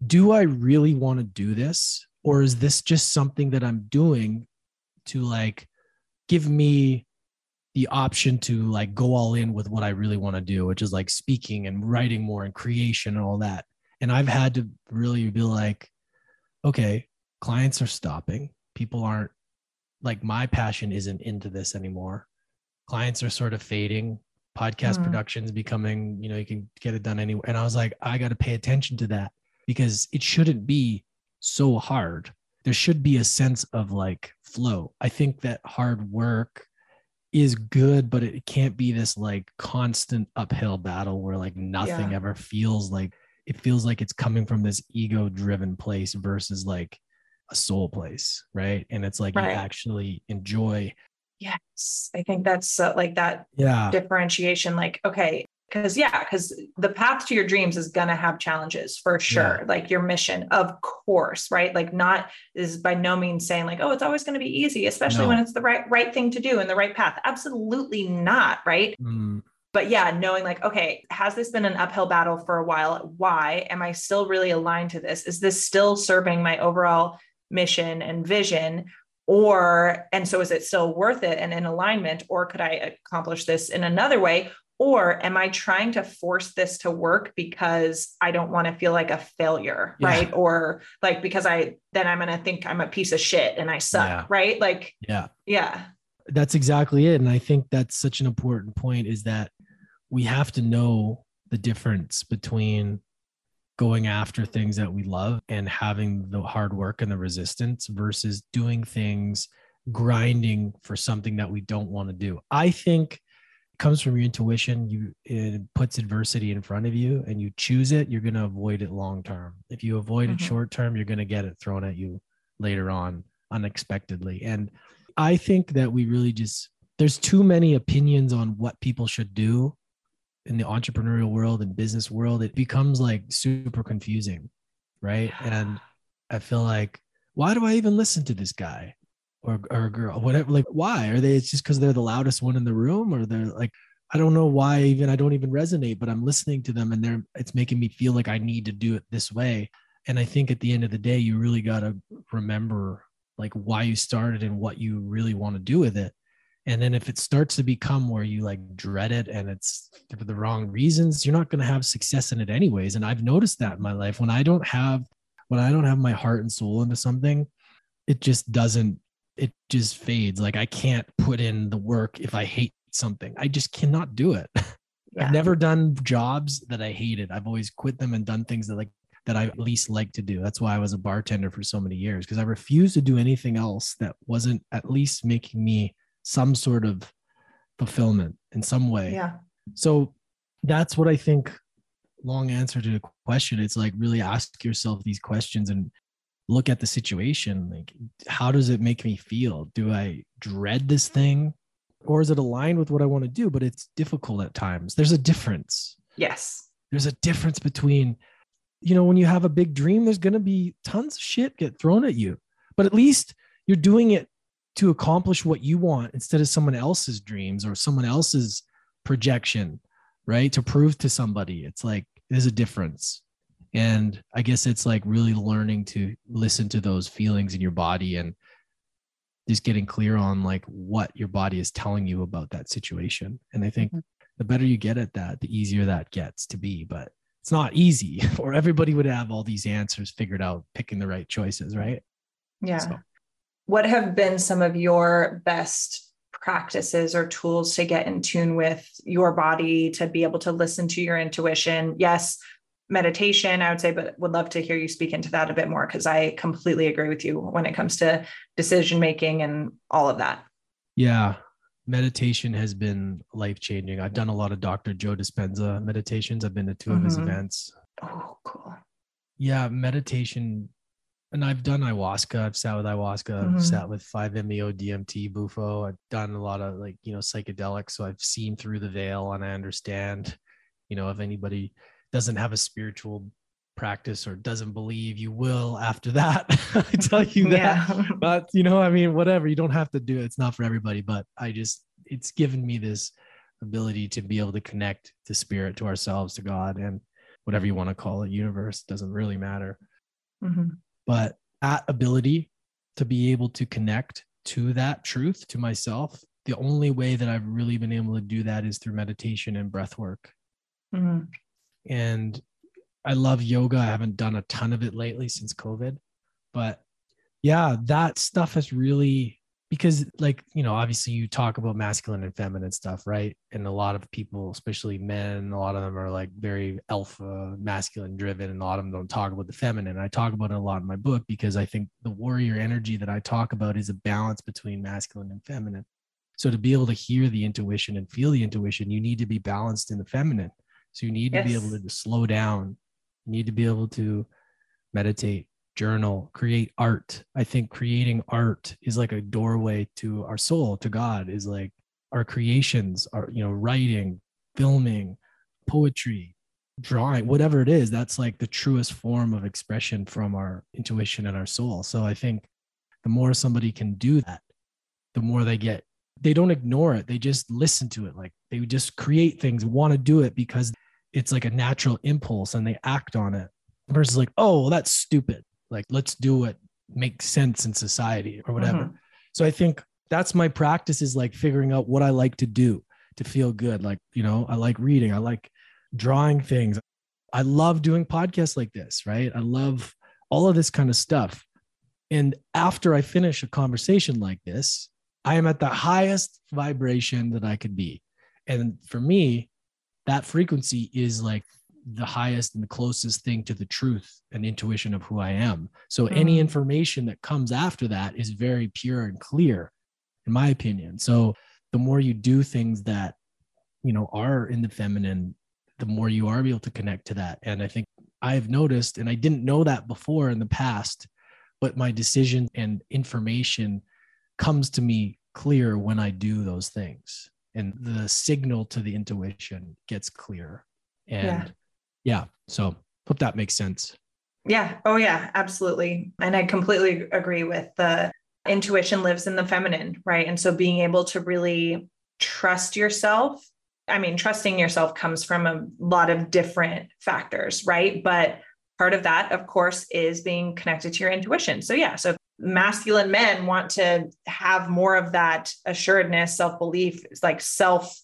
A: do I really want to do this? Or is this just something that I'm doing to like give me the option to like go all in with what I really want to do, which is like speaking and writing more and creation and all that. And I've had to really be like, okay, clients are stopping. People aren't like my passion isn't into this anymore. Clients are sort of fading podcast mm. productions becoming you know you can get it done anywhere and i was like i got to pay attention to that because it shouldn't be so hard there should be a sense of like flow i think that hard work is good but it can't be this like constant uphill battle where like nothing yeah. ever feels like it feels like it's coming from this ego driven place versus like a soul place right and it's like right. you actually enjoy
B: Yes, I think that's uh, like that
A: yeah.
B: differentiation. Like, okay, because yeah, because the path to your dreams is gonna have challenges for sure. Yeah. Like your mission, of course, right? Like, not is by no means saying like, oh, it's always gonna be easy, especially no. when it's the right right thing to do and the right path. Absolutely not, right? Mm. But yeah, knowing like, okay, has this been an uphill battle for a while? Why am I still really aligned to this? Is this still serving my overall mission and vision or and so is it still worth it and in alignment or could i accomplish this in another way? Or am i trying to force this to work because i don't want to feel like a failure yeah. right? Or like because i then i'm going to think i'm a piece of shit and i suck yeah. right? Like
A: yeah.
B: yeah.
A: That's exactly it and i think that's such an important point is that we have to know the difference between going after things that we love and having the hard work and the resistance versus doing things grinding for something that we don't want to do. I think it comes from your intuition. You it puts adversity in front of you and you choose it, you're going to avoid it long term. If you avoid mm-hmm. it short term, you're going to get it thrown at you later on unexpectedly. And I think that we really just there's too many opinions on what people should do in the entrepreneurial world and business world, it becomes like super confusing, right? Yeah. And I feel like, why do I even listen to this guy or or girl, whatever? Like, why are they? It's just because they're the loudest one in the room, or they're like, I don't know why. Even I don't even resonate, but I'm listening to them, and they're it's making me feel like I need to do it this way. And I think at the end of the day, you really got to remember like why you started and what you really want to do with it and then if it starts to become where you like dread it and it's for the wrong reasons, you're not going to have success in it anyways. And I've noticed that in my life when I don't have when I don't have my heart and soul into something, it just doesn't it just fades. Like I can't put in the work if I hate something. I just cannot do it. Yeah. I've never done jobs that I hated. I've always quit them and done things that like that I at least like to do. That's why I was a bartender for so many years because I refused to do anything else that wasn't at least making me some sort of fulfillment in some way.
B: Yeah.
A: So that's what I think. Long answer to the question. It's like really ask yourself these questions and look at the situation. Like, how does it make me feel? Do I dread this thing? Or is it aligned with what I want to do? But it's difficult at times. There's a difference.
B: Yes.
A: There's a difference between, you know, when you have a big dream, there's going to be tons of shit get thrown at you. But at least you're doing it to accomplish what you want instead of someone else's dreams or someone else's projection, right? To prove to somebody. It's like there's a difference. And I guess it's like really learning to listen to those feelings in your body and just getting clear on like what your body is telling you about that situation. And I think mm-hmm. the better you get at that, the easier that gets to be. But it's not easy, or everybody would have all these answers figured out, picking the right choices, right?
B: Yeah. So. What have been some of your best practices or tools to get in tune with your body to be able to listen to your intuition? Yes, meditation, I would say, but would love to hear you speak into that a bit more because I completely agree with you when it comes to decision making and all of that.
A: Yeah. Meditation has been life changing. I've done a lot of Dr. Joe Dispenza meditations. I've been to 2 mm-hmm. of his mm-hmm. events.
B: Oh, cool.
A: Yeah, meditation. And I've done ayahuasca. I've sat with ayahuasca. Mm-hmm. I've sat with 5-MeO, DMT, Bufo. I've done a lot of like, you know, psychedelics. So I've seen through the veil and I understand, you know, if anybody doesn't have a spiritual practice or doesn't believe you will after that i tell you that yeah. but you know i mean whatever you don't have to do it it's not for everybody but i just it's given me this ability to be able to connect to spirit to ourselves to god and whatever you want to call it universe doesn't really matter mm-hmm. But that ability to be able to connect to that truth to myself the only way that i've really been able to do that is through meditation and breath work mm-hmm and I love yoga. I haven't done a ton of it lately since COVID, but yeah, that stuff has really because like you know obviously you talk about masculine and feminine stuff right? And a lot of people especially men a lot of them are like very alpha masculine driven and a lot of them don't talk about the feminine. I talk about it a lot in my book because i think the warrior energy that i talk about is a balance between masculine and feminine. So to be able to hear the intuition and feel the intuition you need to be balanced in the feminine. So you need yes. to be able to slow down. You need to be able to meditate, journal, create art. I think creating art is like a doorway to our soul, to God, is like our creations, are, you know, writing, filming, poetry, drawing, whatever it is, that's like the truest form of expression from our intuition and our soul. So I think the more somebody can do that, the more they get, they don't ignore it. They just listen to it. Like they just create things, want to do it because it's like a natural impulse and they act on it versus like oh well, that's stupid like let's do what makes sense in society or whatever. Mm-hmm. so i think that's my practice is like figuring out what i like to do to feel good. Like you know i like reading. I like drawing things. I love doing podcasts like this right? I love all of this kind of stuff. And after i finish a conversation like this i am at the highest vibration that i could be. And for me that frequency is like the highest and the closest thing to the truth and intuition of who I am. So mm. any information that comes after that is very pure and clear, in my opinion. So the more you do things that, you know, are in the feminine, the more you are able to connect to that. And I think I've noticed, and I didn't know that before in the past, but my decision and information comes to me clear when I do those things and the signal to the intuition gets clear. And yeah, yeah so hope that makes sense.
B: Yeah. Oh, yeah, absolutely. And I completely agree with the intuition lives in the feminine, right? And so being able to really trust yourself. I mean, trusting yourself comes from a lot of different factors, right? But part of that, of course, is being connected to your intuition. So, yeah. So, masculine men want to have more of that assuredness, self belief, it's like self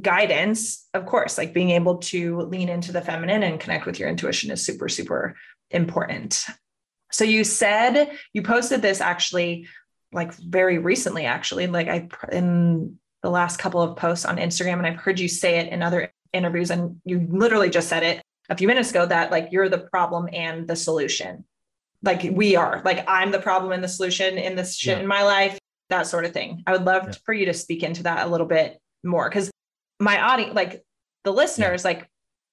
B: guidance, of course, like being able to lean into the feminine and connect with your intuition is super, super important. So you said you posted this actually like very recently, actually, like I in the last couple of posts on Instagram, and I've heard you say it in other interviews, and you literally just said it a few minutes ago that like you're the problem and the solution like we are like i'm the problem and the solution in this shit yeah. in my life that sort of thing i would love yeah. for you to speak into that a little bit more because my audience like the listeners yeah. like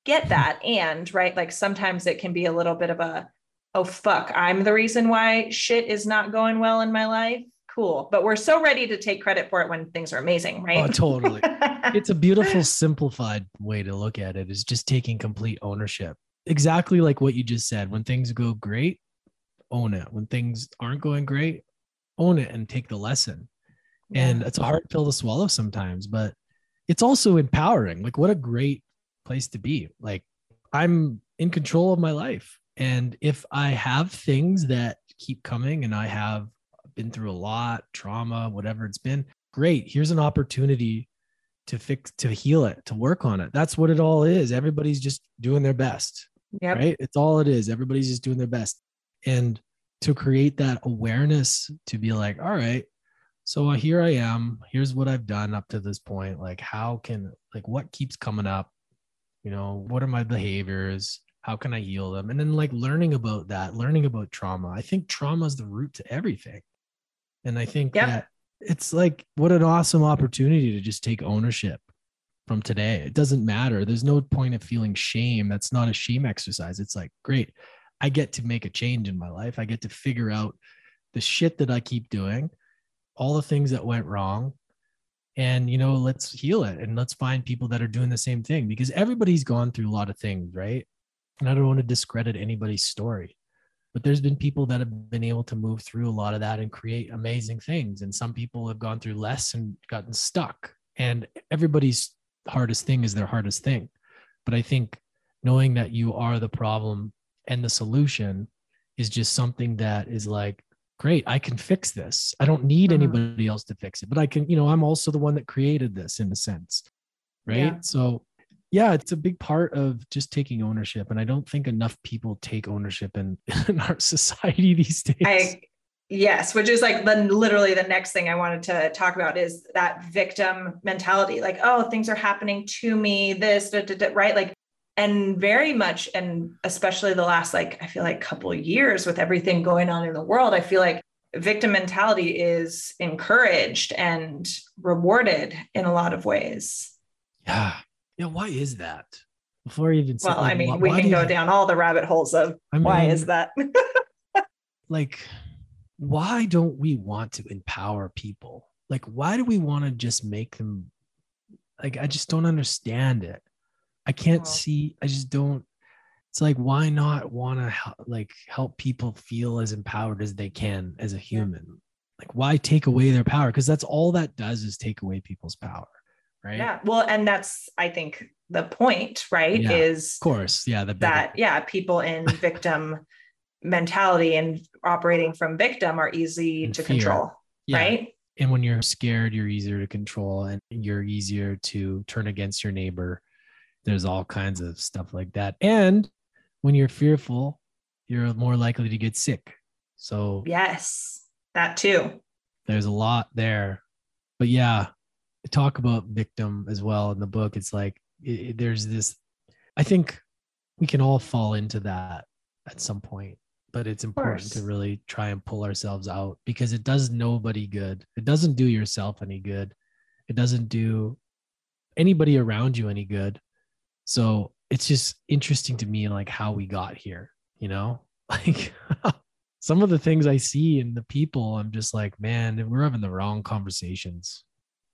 B: get that and right like sometimes it can be a little bit of a oh fuck i'm the reason why shit is not going well in my life cool but we're so ready to take credit for it when things are amazing right
A: oh totally it's a beautiful simplified way to look at it is just taking complete ownership exactly like what you just said when things go great own it. When things aren't going great, own it and take the lesson. Yeah. And it's a hard pill to swallow sometimes, but it's also empowering. Like, what a great place to be. Like, I'm in control of my life. And if I have things that keep coming and I have been through a lot, trauma, whatever it's been, great. Here's an opportunity to fix to heal it to work on it that's what it all is everybody's just doing their best
B: Yep.
A: right it's all it is everybody's just doing their best and to create that awareness to be like all right so uh, here i am. Here's what i've done up to this point. Like how can like what keeps coming up? You know what are my behaviors? How can i heal them? And then like learning about that learning about trauma. I think trauma is the root to everything. And i think
B: Yep.
A: that it's like what an awesome opportunity to just take ownership from today. It doesn't matter. There's no point of feeling shame. That's not a shame exercise. It's like great. I get to make a change in my life. I get to figure out the shit that i keep doing all the things that went wrong. And you know let's heal it and let's find people that are doing the same thing because everybody's gone through a lot of things right? And i don't want to discredit anybody's story but there's been people that have been able to move through a lot of that and create amazing things. And some people have gone through less and gotten stuck. And everybody's hardest thing is their hardest thing. But i think knowing that you are the problem and the solution is just something that is like great i can fix this i don't need
B: Mhm.
A: anybody else to fix it but i can you know i'm also the one that created this in a sense right
B: Yeah.
A: so yeah it's a big part of just taking ownership and i don't think enough people take ownership in, in our society these days
B: I yes, which is like the literally the next thing I wanted to talk about is that victim mentality. Like, oh, things are happening to me, this, da, da, da, right? Like, and very much, and especially the last like I feel like couple of years with everything going on in the world, I feel like victim mentality is encouraged and rewarded in a lot of ways.
A: yeah yeah why is that before I even say
B: Well, I mean,
A: why-
B: we
A: why
B: can
A: do
B: go
A: you-
B: down all the rabbit holes of
A: I
B: why is that?
A: like why don't we want to empower people like why do we want to just make them like i just don't understand it i can't
B: Oh.
A: see i just don't it's like why not want to help like help people feel as empowered as they can as a human like why take away their power because that's all that does is take away people's power right
B: Yeah. Well, and that's I think the point, right?
A: Yeah.
B: Is
A: of course yeah
B: that yeah people in victim mentality and operating from victim are easy
A: And
B: to
A: fear.
B: control
A: yeah.
B: right
A: and when you're scared you're easier to control and you're easier to turn against your neighbor there's all kinds of stuff like that. And when you're fearful you're more likely to get sick. So
B: yes that too.
A: there's a lot there. But yeah talk about victim as well in the book. It's like it, there's this i think we can all fall into that at some point but it's important to really try and pull ourselves out because it does nobody good. It doesn't do yourself any good. It doesn't do anybody around you any good so it's just interesting to me like how we got here you know? Like some of the things i see in the people i'm just like man we're having the wrong conversations.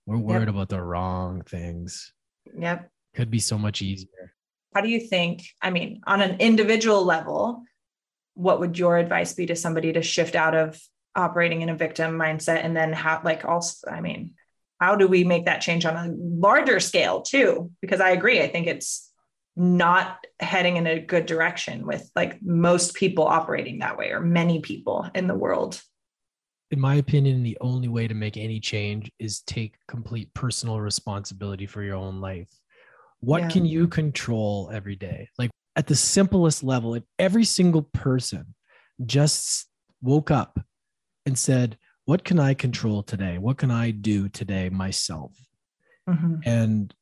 A: We're worried about the wrong things.
B: Yep.
A: Could be so much easier.
B: How do you think i mean on an individual level what would your advice be to somebody to shift out of operating in a victim mindset and then how like also i mean how do we make that change on a larger scale too? Because i agree i think it's not heading in a good direction with like most people operating that way or many people in the world.
A: In my opinion the only way to make any change is take complete personal responsibility for your own life. What
B: Yeah.
A: can you control every day? Like at the simplest level if every single person just woke up and said what can i control today? What can i do today myself?
B: Mhm.
A: and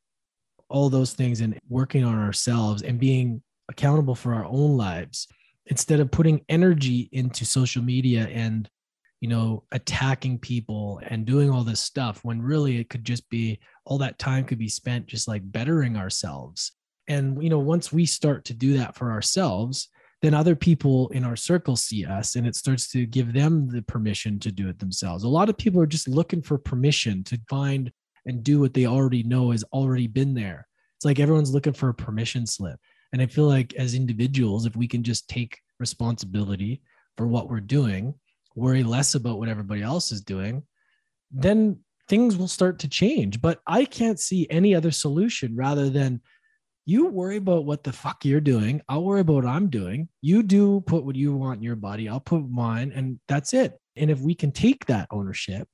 A: all those things and working on ourselves and being accountable for our own lives instead of putting energy into social media and you know attacking people and doing all this stuff when really it could just be all that time could be spent just like bettering ourselves. And you know once we start to do that for ourselves then other people in our circle see us and it starts to give them the permission to do it themselves a lot of people are just looking for permission to find and do what they already know has already been there. It's like everyone's looking for a permission slip. And I feel like as individuals, if we can just take responsibility for what we're doing, worry less about what everybody else is doing, then things will start to change. But I can't see any other solution rather than you worry about what the fuck you're doing. I'll worry about what I'm doing. You do put what you want in your body. I'll put mine, and that's it. And if we can take that ownership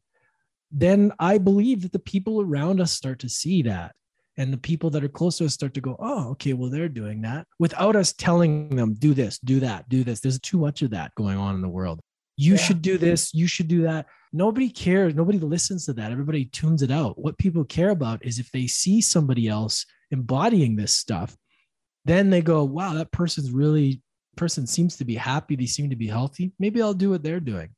A: then I believe that the people around us start to see that. And the people that are close to us start to go, oh, okay, well, they're doing that without us telling them, do this, do that, do this. There's too much of that going on in the world. You yeah. should do this, you should do that. Nobody cares. Nobody listens to that. Everybody tunes it out. What people care about is if they see somebody else embodying this stuff, then they go, wow, that person's really, person seems to be happy. They seem to be healthy. Maybe I'll do what they're doing.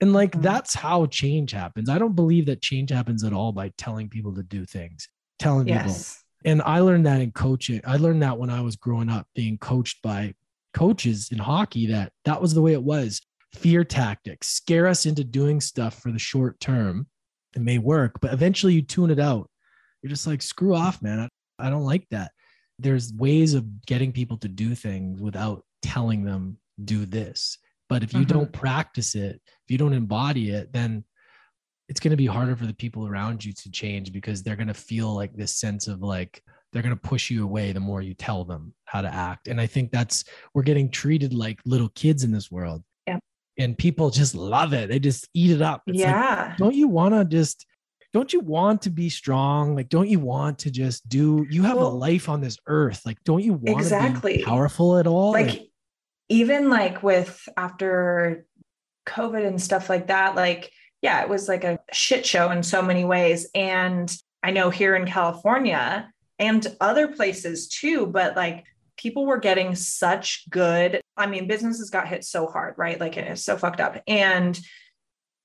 A: And like mm-hmm. that's how change happens. I don't believe that change happens at all by telling people to do things, telling yes. people. And I learned that in coaching. I learned that when I was growing up being coached by coaches in hockey that that was the way it was. Fear tactics, scare us into doing stuff for the short term. It may work, but eventually you tune it out. You're just like, screw off, man. I, don't like that. There's ways of getting people to do things without telling them do this but if you mm-hmm. don't practice it, if you don't embody it, then it's going to be harder for the people around you to change because they're going to feel like this sense of like they're going to push you away the more you tell them how to act. And I think that's we're getting treated like little kids in this world.
B: Yeah.
A: And people just love it. They just eat it up.
B: It's yeah.
A: Like, don't you want to just don't you want to be strong? Like, don't you want to just do you have well, a life on this earth? Like, don't you want exactly. to be powerful at all?
B: Like, like even like with after COVID and stuff like that, like, yeah, it was like a shit show in so many ways. And I know here in California and other places too, but like people were getting such good. I mean, businesses got hit so hard, right? Like it's so fucked up. And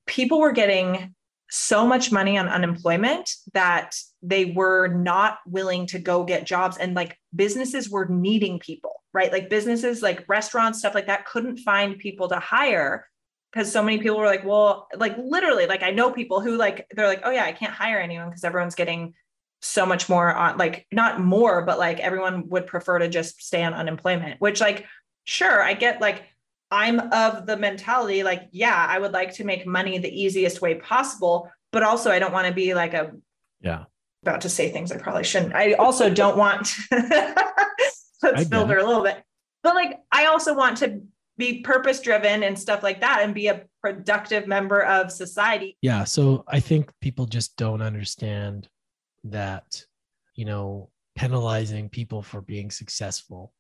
B: people were getting so much money on unemployment that they were not willing to go get jobs. And like businesses were needing people right? Like businesses, like restaurants, stuff like that, couldn't find people to hire because so many people were like, well, like literally, like I know people who like, they're like, oh yeah, I can't hire anyone because everyone's getting so much more on like not more, but like everyone would prefer to just stay on unemployment, which like, sure, I get like, I'm of the mentality like, yeah, I would like to make money the easiest way possible, but also I don't want to be like a,
A: yeah,
B: about to say things I probably shouldn't. I also don't want let's filter a little bit. But like, I also want to be purpose driven and stuff like that and be a productive member of society.
A: Yeah. So I think people just don't understand that, you know, penalizing people for being successful.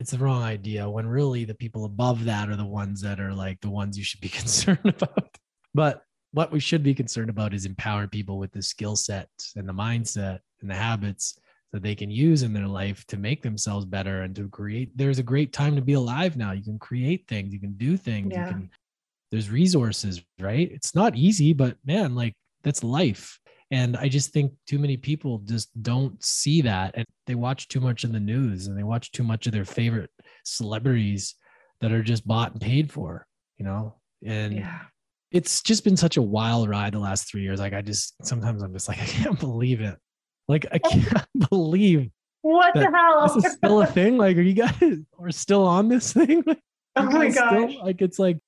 A: It's the wrong idea when really the people above that are the ones that are like the ones you should be concerned about. But what we should be concerned about is empower people with the skill set and the mindset and the habits that they can use in their life to make themselves better and to create there's a great time to be alive now you can create things you can do things yeah. you can there's resources right it's not easy but man like that's life and i just think too many people just don't see that and they watch too much in the news and they watch too much of their favorite celebrities that are just bought and paid for you know and yeah. it's just been such a wild ride the last three years like i just sometimes i'm just like i can't believe it like I can't believe
B: what the hell
A: this is still a thing. Like, are you guys are still on this thing? Like,
B: oh my gosh!
A: Still, like, it's like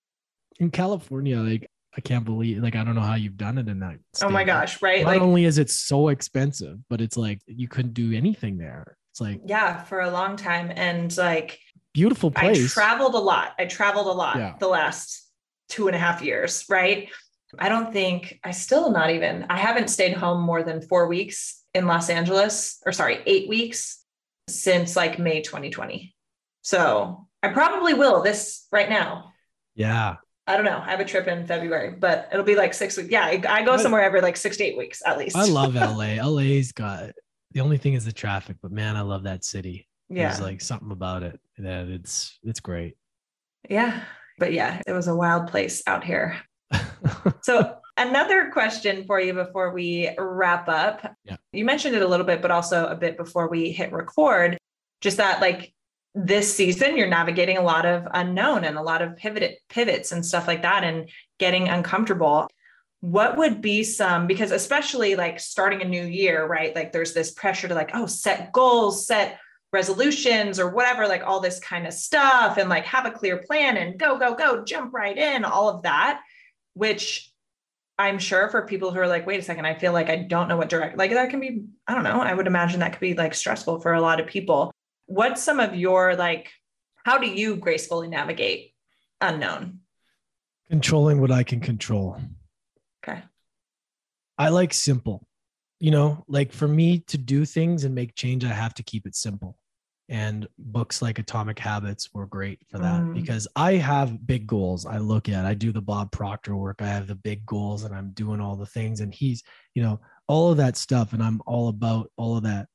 A: in California. Like, I can't believe. Like, I don't know how you've done it in that.
B: State. Oh my gosh! Right?
A: Not like, only is it so expensive, but it's like you couldn't do anything there. It's like
B: yeah, for a long time, and like
A: beautiful place.
B: I traveled a lot. I traveled a lot yeah. the last two and a half years. Right. I don't think I still not even. I haven't stayed home more than four weeks in Los Angeles, or sorry, eight weeks since like May 2020. So I probably will this right now.
A: Yeah.
B: I don't know. I have a trip in February, but it'll be like six weeks. Yeah, I, go somewhere every like six to eight weeks at least.
A: I love LA. LA's got the only thing is the traffic, but man, I love that city. Yeah. There's like something about it that it's it's great.
B: Yeah. But yeah, it was a wild place out here. so Another question for you before we wrap up.
A: Yeah.
B: You mentioned it a little bit, but also a bit before we hit record, just that like this season you're navigating a lot of unknown and a lot of pivot pivots and stuff like that and getting uncomfortable. What would be some because especially like starting a new year, right? Like there's this pressure to like, oh, set goals, set resolutions or whatever, like all this kind of stuff and like have a clear plan and go, go, go, jump right in, all of that, which I'm sure for people who are like, wait a second, I feel like I don't know what direct, like that can be, I don't know. I would imagine that could be like stressful for a lot of people. What's some of your like, how do you gracefully navigate unknown?
A: Controlling what I can control.
B: Okay.
A: I like simple. You know, like for me to do things and make change, I have to keep it simple. And books like Atomic Habits were great for that
B: Mm.
A: because I have big goals. I look at, I do the Bob Proctor work. I have the big goals and I'm doing all the things. And he's, you know, all of that stuff. And I'm all about all of that.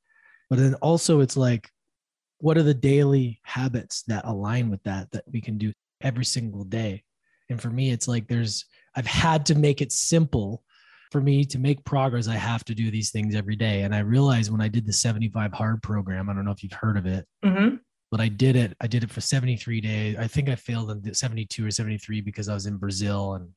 A: But then also, it's like, what are the daily habits that align with that that we can do every single day? And for me, it's like there's, I've had to make it simple for me to make progress. I have to do these things every day. And I realized when I did the 75 hard program, I don't know if you've heard of it,
B: hmm
A: but I did it. I did it for 73 days. I think I failed in 72 or 73 because I was in Brazil and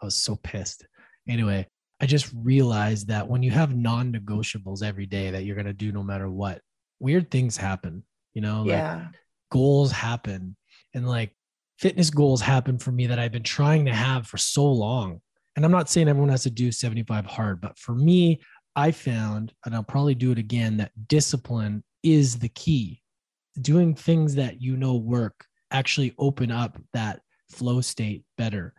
A: I was so pissed. Anyway, I just realized that when you have non negotiables every day that you're going to do no matter what, weird things happen, you know, like
B: Yeah.
A: goals happen and like fitness goals happen for me that I've been trying to have for so long. And I'm not saying everyone has to do 75 hard, but for me, I found, and I'll probably do it again, that discipline is the key. Doing things that you know work actually open up that flow state better.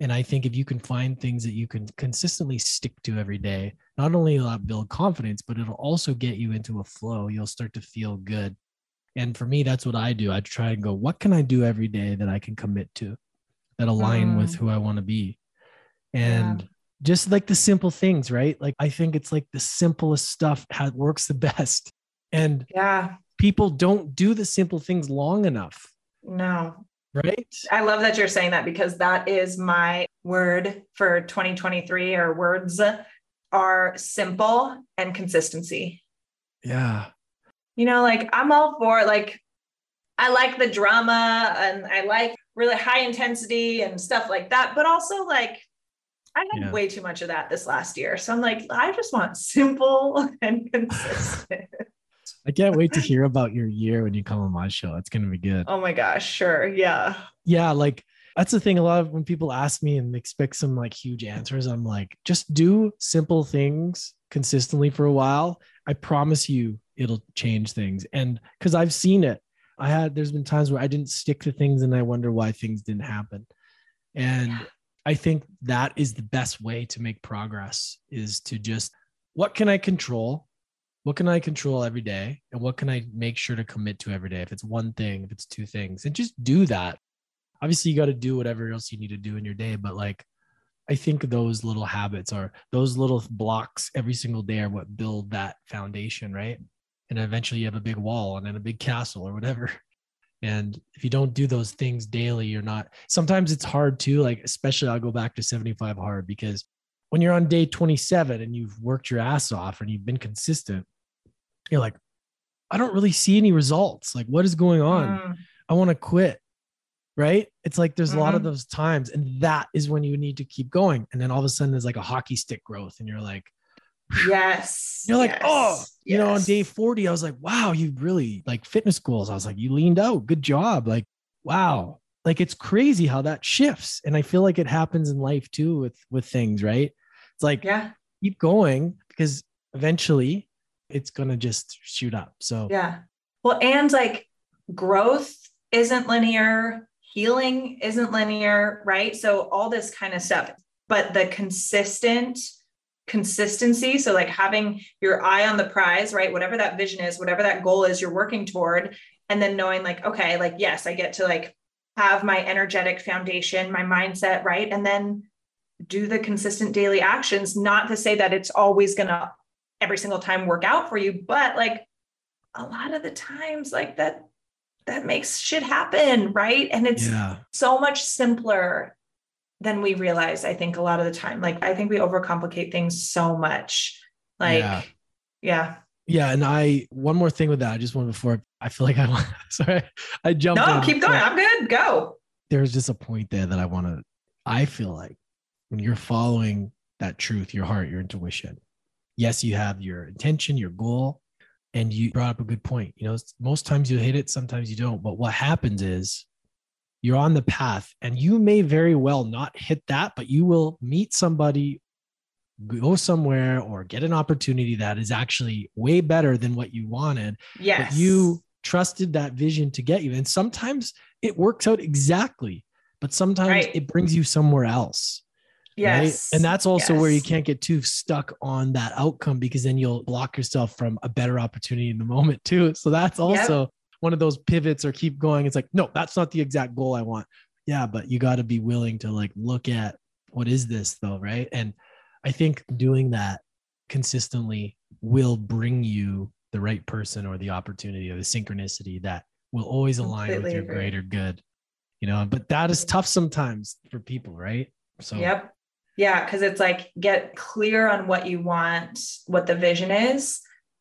A: And I think if you can find things that you can consistently stick to every day, not only will that build confidence, but it'll also get you into a flow. You'll start to feel good. And for me, that's what I do. I try and go, what can I do every day that I can commit to that align with
B: Mm.
A: who I want to be? And just like the simple things, right? Like I think it's like the simplest stuff how works the best. And
B: Yeah.
A: people don't do the simple things long enough,
B: No.
A: right?
B: I love that you're saying that because that is my word for 2023 or words are simple and consistency.
A: Yeah.
B: You know, like I'm all for like I like the drama and I like really high intensity and stuff like that, but also like I had
A: Yeah.
B: way too much of that this last year. So I'm like, I just want simple and consistent.
A: I can't wait to hear about your year when you come on my show. It's going to be good.
B: oh my gosh, sure. Yeah.
A: yeah like that's the thing a lot of when people ask me and expect some like huge answers i'm like just do simple things consistently for a while i promise you it'll change things. And because i've seen it. I had there's been times where i didn't stick to things and i wonder why things didn't happen. And
B: Yeah.
A: i think that is the best way to make progress is to just what can i control? What can i control every day? And what can i make sure to commit to every day? If it's one thing if it's two things and just do that. Obviously you got to do whatever else you need to do in your day but like i think those little habits are those little blocks every single day are what build that foundation right and eventually you have a big wall and then a big castle or whatever and if you don't do those things daily you're not sometimes it's hard too like especially i'll go back to 75 hard because when you're on day 27 and you've worked your ass off and you've been consistent you're like i don't really see any results like what is going on
B: Mm,
A: I want to quit. Right. It's like there's a lot of
B: Mhm.
A: those times, and that is when you need to keep going. And then all of a sudden there's like a hockey stick growth, and you're like,
B: yes.
A: you're like, oh,
B: yes,
A: oh, you know, on day 40, I was like, wow, you really like fitness goals. I was like, you leaned out. Good job. Like, wow. Like it's crazy how that shifts. And I feel like it happens in life too with with things, right? It's like
B: Yeah.
A: keep going because eventually it's gonna just shoot up. So
B: Yeah. Well, and like growth isn't linear, healing isn't linear, right? So all this kind of stuff, but the consistent consistency, so like having your eye on the prize, right? Whatever that vision is, whatever that goal is you're working toward, and then knowing like, okay, like yes, I get to like have my energetic foundation, my mindset, right? And then do the consistent daily actions, not to say that it's always going to every single time work out for you, but like a lot of the times like that that makes shit happen right and it's
A: yeah.
B: so much simpler than we realize i think a lot of the time like i think we overcomplicate things so much like
A: Yeah.
B: yeah,
A: Yeah, and I one more thing with that. I just want before I feel like I. Sorry, I jumped.
B: no keep going i'm good go
A: There's just a point there that I want to. I feel like when you're following that truth, your heart, your intuition. Yes, you have your intention, your goal, and you brought up a good point. You know, most times you hit it, sometimes you don't. But what happens is you're on the path, and you may very well not hit that, but you will meet somebody go somewhere or get an opportunity that is actually way better than what you wanted
B: yes
A: but you trusted that vision to get you and sometimes it works out exactly but sometimes
B: Right.
A: it brings you somewhere else
B: Yes.
A: Right? And that's also
B: yes.
A: where you can't get too stuck on that outcome because then you'll block yourself from a better opportunity in the moment too. So that's also yep. One of those pivots or keep going. It's like, no, that's not the exact goal I want. Yeah, but you got to be willing to like look at what is this though, right? And I think doing that consistently will bring you the right person or the opportunity or the synchronicity that will always align Completely with your agree. greater good. You know, but that is tough sometimes for people, right?
B: So Yep. Yeah, because it's like get clear on what you want, what the vision is,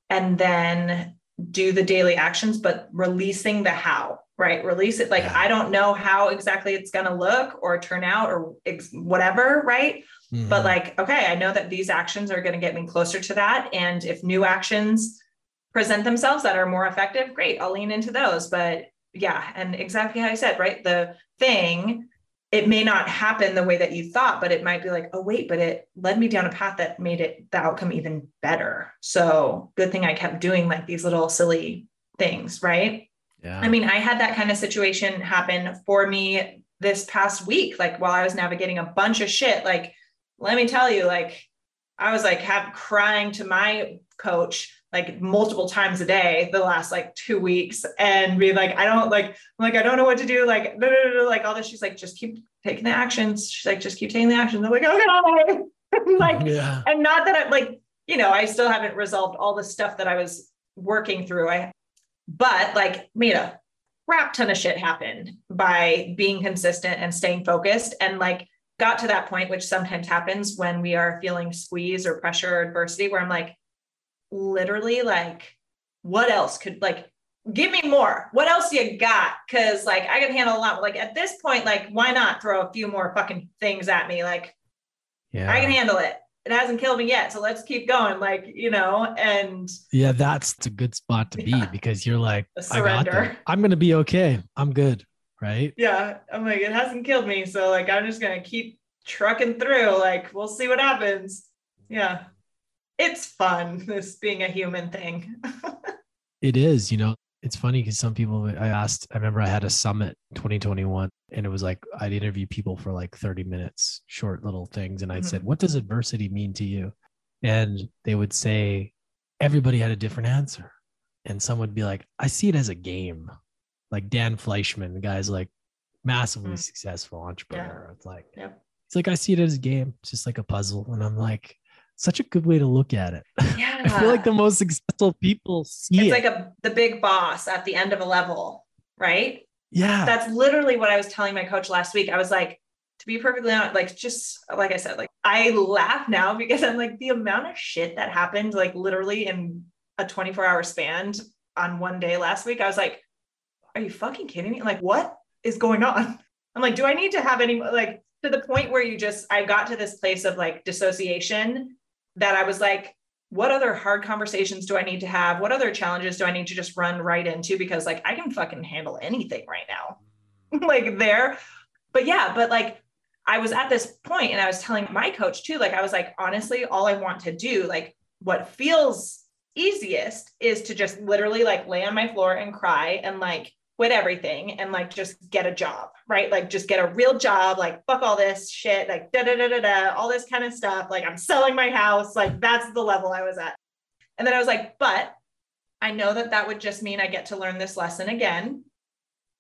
B: and then do the daily actions, but releasing the how, right? Release it. Like, yeah. I don't know how exactly it's going to look or turn out or ex- whatever, right? Mm-hmm. But like, okay, I know that these actions are going to get me closer to that. And if new actions present themselves that are more effective, great, I'll lean into those. But yeah, and exactly how I said, right? The thing it may not happen the way that you thought, but it might be like, oh, wait, but it led me down a path that made it the outcome even better. So good thing I kept doing like these little silly things, right? Yeah. I mean, I had that kind of situation happen for me this past week, like while I was navigating a bunch of shit. Like, let me tell you, like, I was like, have crying to my coach like multiple times a day the last like two weeks and be like, I don't like, I'm like, I don't know what to do. Like, no, no, no, like all this. She's like, just keep taking the actions. She's like, just keep taking the actions. I'm like, okay. like, yeah. and not that I'm like, you know, I still haven't resolved all the stuff that I was working through. I, but like, made a crap ton of shit happen by being consistent and staying focused and like got to that point, which sometimes happens when we are feeling squeeze or pressure or adversity, where I'm like, literally like, what else could like give me more? What else you got? Cause like I can handle a lot. Like at this point, like why not throw a few more fucking things at me? Like yeah. I can handle it. It hasn't killed me yet. So let's keep going. Like, you know, and
A: yeah, that's a good spot to be because you're like, I got that. I'm gonna be okay. I'm good. Right.
B: Yeah. I'm like, it hasn't killed me. So like I'm just gonna keep trucking through. Like, we'll see what happens. Yeah it's fun this being a human thing
A: it is you know it's funny because some people i asked i remember i had a summit 2021 and it was like i'd interview people for like 30 minutes short little things and i'd mm-hmm. said what does adversity mean to you and they would say everybody had a different answer and some would be like i see it as a game like Dan Fleyshman, the guy's like massively mm-hmm. successful entrepreneur yeah. it's like yep. it's like i see it as a game it's just like a puzzle and i'm like such a good way to look at it. Yeah. I feel like the most successful people see
B: it's
A: it.
B: like a the big boss at the end of a level, right?
A: Yeah.
B: That's literally what I was telling my coach last week. I was like, to be perfectly honest, like just like I said, like I laugh now because I'm like the amount of shit that happened, like literally in a 24 hour span on one day last week. I was like, are you fucking kidding me? Like, what is going on? I'm like, do I need to have any like to the point where you just I got to this place of like dissociation that I was like, what other hard conversations do I need to have? What other challenges do I need to just run right into? Because like I can fucking handle anything right now. like there. But yeah, but like I was at this point and I was telling my coach too, like I was like, honestly, all I want to do, like what feels easiest is to just literally like lay on my floor and cry and like quit everything and like just get a job, right? Like just get a real job, like fuck all this shit, like da da da da da, all this kind of stuff. Like I'm selling my house, like that's the level I was at. And then I was like, but I know that that would just mean I get to learn this lesson again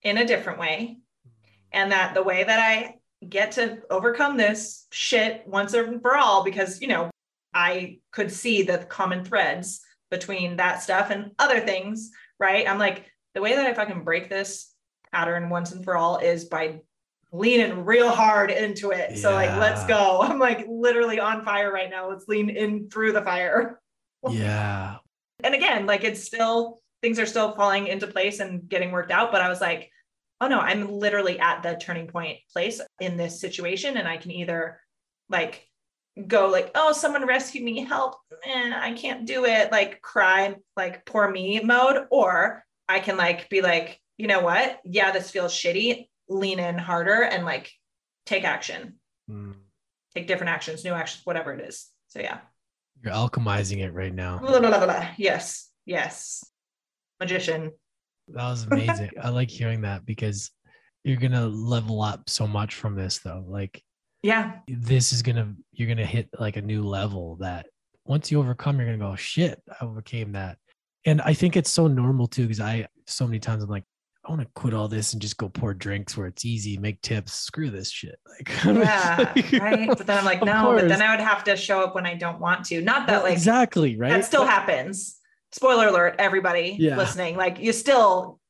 B: in a different way. And that the way that I get to overcome this shit once and for all, because, you know, I could see the common threads between that stuff and other things, right? I'm like, the way that I can break this pattern once and for all is by leaning real hard into it. Yeah. So like, let's go. I'm like literally on fire right now. Let's lean in through the fire.
A: Yeah.
B: and again, like it's still things are still falling into place and getting worked out. But I was like, oh no, I'm literally at the turning point place in this situation. And I can either like go like, oh, someone rescue me, help, and I can't do it, like cry, like poor me mode, or I can like be like, you know what? Yeah, this feels shitty. Lean in harder and like take action. Mm. Take different actions, new actions, whatever it is. So yeah.
A: You're alchemizing it right now.
B: Blah, blah, blah, yes. Yes. Magician.
A: That was amazing. I like hearing that because you're gonna level up so much from this though. Like
B: Yeah.
A: This is gonna you're gonna hit like a new level that once you overcome, you're gonna go, shit, I overcame that. And I think it's so normal too, because I so many times I'm like, I want to quit all this and just go pour drinks where it's easy, make tips, screw this shit. Like,
B: yeah, like, right. But then I'm like, no, course. but then I would have to show up when I don't want to. Not that well, like
A: exactly right.
B: That still but, happens. Spoiler alert, everybody yeah. listening. Like you still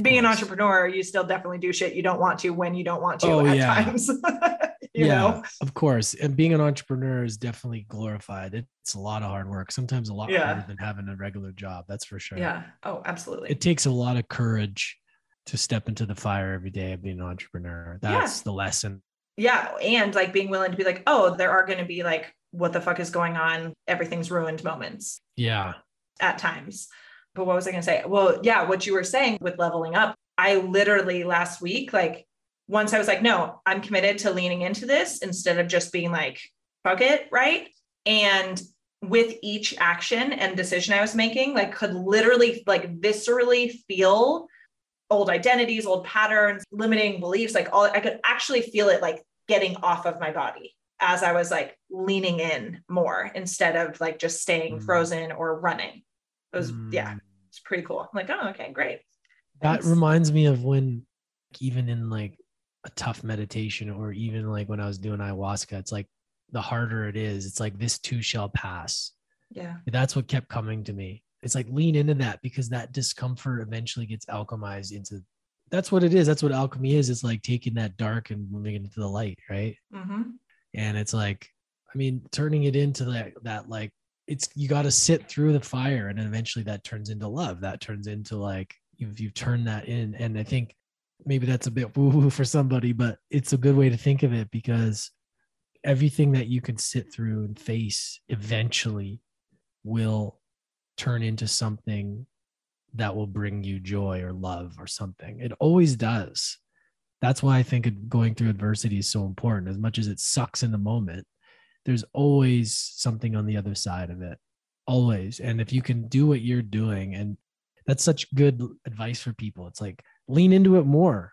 B: being an entrepreneur, you still definitely do shit you don't want to when you don't want to oh, at yeah. times.
A: yeah, know? of course. And being an entrepreneur is definitely glorified. It's a lot of hard work, sometimes a lot yeah. harder than having a regular job. That's for sure.
B: Yeah. Oh, absolutely.
A: It takes a lot of courage to step into the fire every day of being an entrepreneur. That's yeah. the lesson.
B: Yeah. And like being willing to be like, oh, there are going to be like, what the fuck is going on? Everything's ruined moments.
A: Yeah.
B: At times. But what was I going to say? Well, yeah, what you were saying with leveling up, I literally last week, like, once I was like, no, I'm committed to leaning into this instead of just being like, fuck it. Right. And with each action and decision I was making, like, could literally, like, viscerally feel old identities, old patterns, limiting beliefs, like all I could actually feel it like getting off of my body as I was like leaning in more instead of like just staying mm. frozen or running. It was, mm. yeah, it's pretty cool. I'm like, oh, okay, great.
A: That reminds me of when, even in like a tough meditation, or even like when I was doing ayahuasca, it's like the harder it is, it's like this too shall pass.
B: Yeah.
A: That's what kept coming to me it's like lean into that because that discomfort eventually gets alchemized into that's what it is that's what alchemy is it's like taking that dark and moving it into the light right
B: mm-hmm.
A: and it's like i mean turning it into that that like it's you got to sit through the fire and eventually that turns into love that turns into like you've, you've turned that in and i think maybe that's a bit woo-woo for somebody but it's a good way to think of it because everything that you can sit through and face eventually will turn into something that will bring you joy or love or something. It always does. That's why I think going through adversity is so important. As much as it sucks in the moment, there's always something on the other side of it. Always. And if you can do what you're doing, and that's such good advice for people, it's like lean into it more.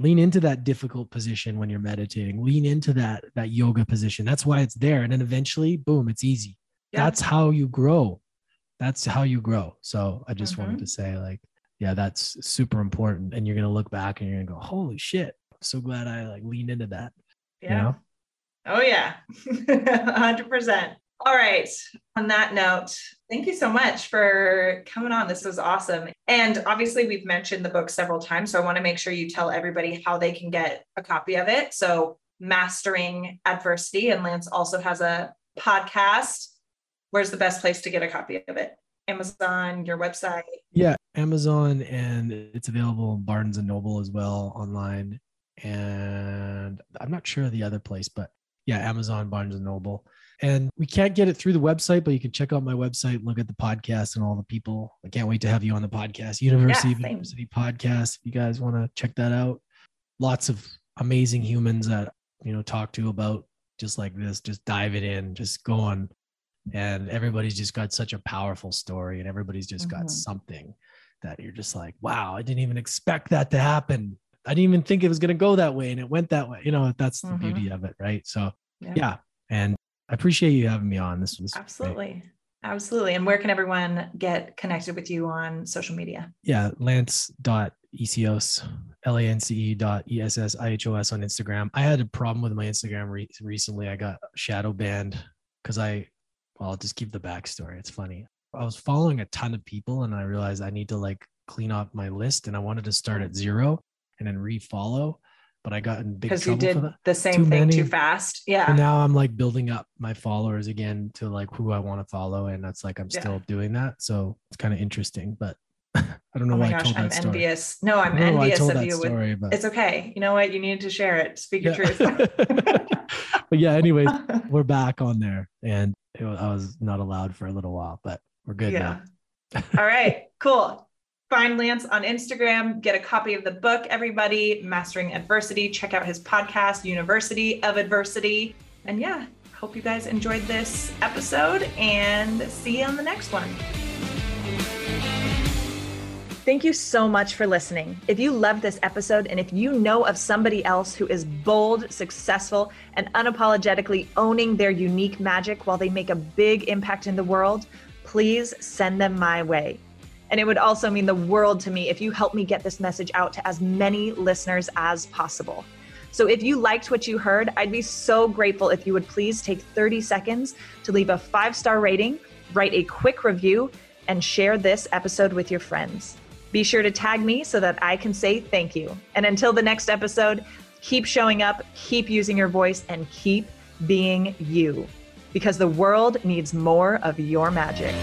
A: Lean into that difficult position when you're meditating. Lean into that that yoga position. That's why it's there. And then eventually, boom, it's easy. Yeah. That's how you grow that's how you grow. So I just mm-hmm. wanted to say, like, yeah, that's super important. And you're gonna look back and you're gonna go, holy shit, I'm so glad I like leaned into that.
B: Yeah. You know? Oh yeah, hundred percent. All right. On that note, thank you so much for coming on. This was awesome. And obviously, we've mentioned the book several times. So I want to make sure you tell everybody how they can get a copy of it. So, Mastering Adversity, and Lance also has a podcast where's the best place to get a copy of it? Amazon, your website?
A: Yeah, Amazon, and it's available in Barnes and Noble as well online. And I'm not sure the other place, but yeah, Amazon, Barnes and Noble. And we can't get it through the website, but you can check out my website, look at the podcast and all the people. I can't wait to have you on the podcast, University yeah, University Podcast. If you guys want to check that out, lots of amazing humans that you know talk to about just like this. Just dive it in, just go on and everybody's just got such a powerful story and everybody's just mm-hmm. got something that you're just like wow i didn't even expect that to happen i didn't even think it was going to go that way and it went that way you know that's the mm-hmm. beauty of it right so yeah. yeah. and i appreciate you having me on this was
B: absolutely absolutely and where can everyone get connected with you on social media
A: yeah lance Essihos l-a-n-c-e dot e-s-s-i-h-o-s on instagram i had a problem with my instagram re- recently i got shadow banned because i well, I'll just give the backstory. It's funny. I was following a ton of people and I realized I need to like clean up my list and I wanted to start at zero and then refollow. But I got in big trouble.
B: Because you did the same too thing many. too fast. Yeah.
A: And now I'm like building up my followers again to like who I want to follow. And that's like I'm still yeah. doing that. So it's kind of interesting. But I don't oh know oh why gosh, I told that I'm story.
B: envious. No, I'm envious of you. Story, but... It's okay. You know what? You needed to share it. Speak yeah. your truth.
A: but yeah, anyways, we're back on there. And was, I was not allowed for a little while, but we're good yeah.
B: now. All right, cool. Find Lance on Instagram, get a copy of the book, everybody, Mastering Adversity. Check out his podcast, University of Adversity. And yeah, hope you guys enjoyed this episode and see you on the next one. Thank you so much for listening. If you loved this episode and if you know of somebody else who is bold, successful, and unapologetically owning their unique magic while they make a big impact in the world, please send them my way. And it would also mean the world to me if you help me get this message out to as many listeners as possible. So if you liked what you heard, I'd be so grateful if you would please take 30 seconds to leave a five star rating, write a quick review, and share this episode with your friends. Be sure to tag me so that I can say thank you. And until the next episode, keep showing up, keep using your voice, and keep being you because the world needs more of your magic.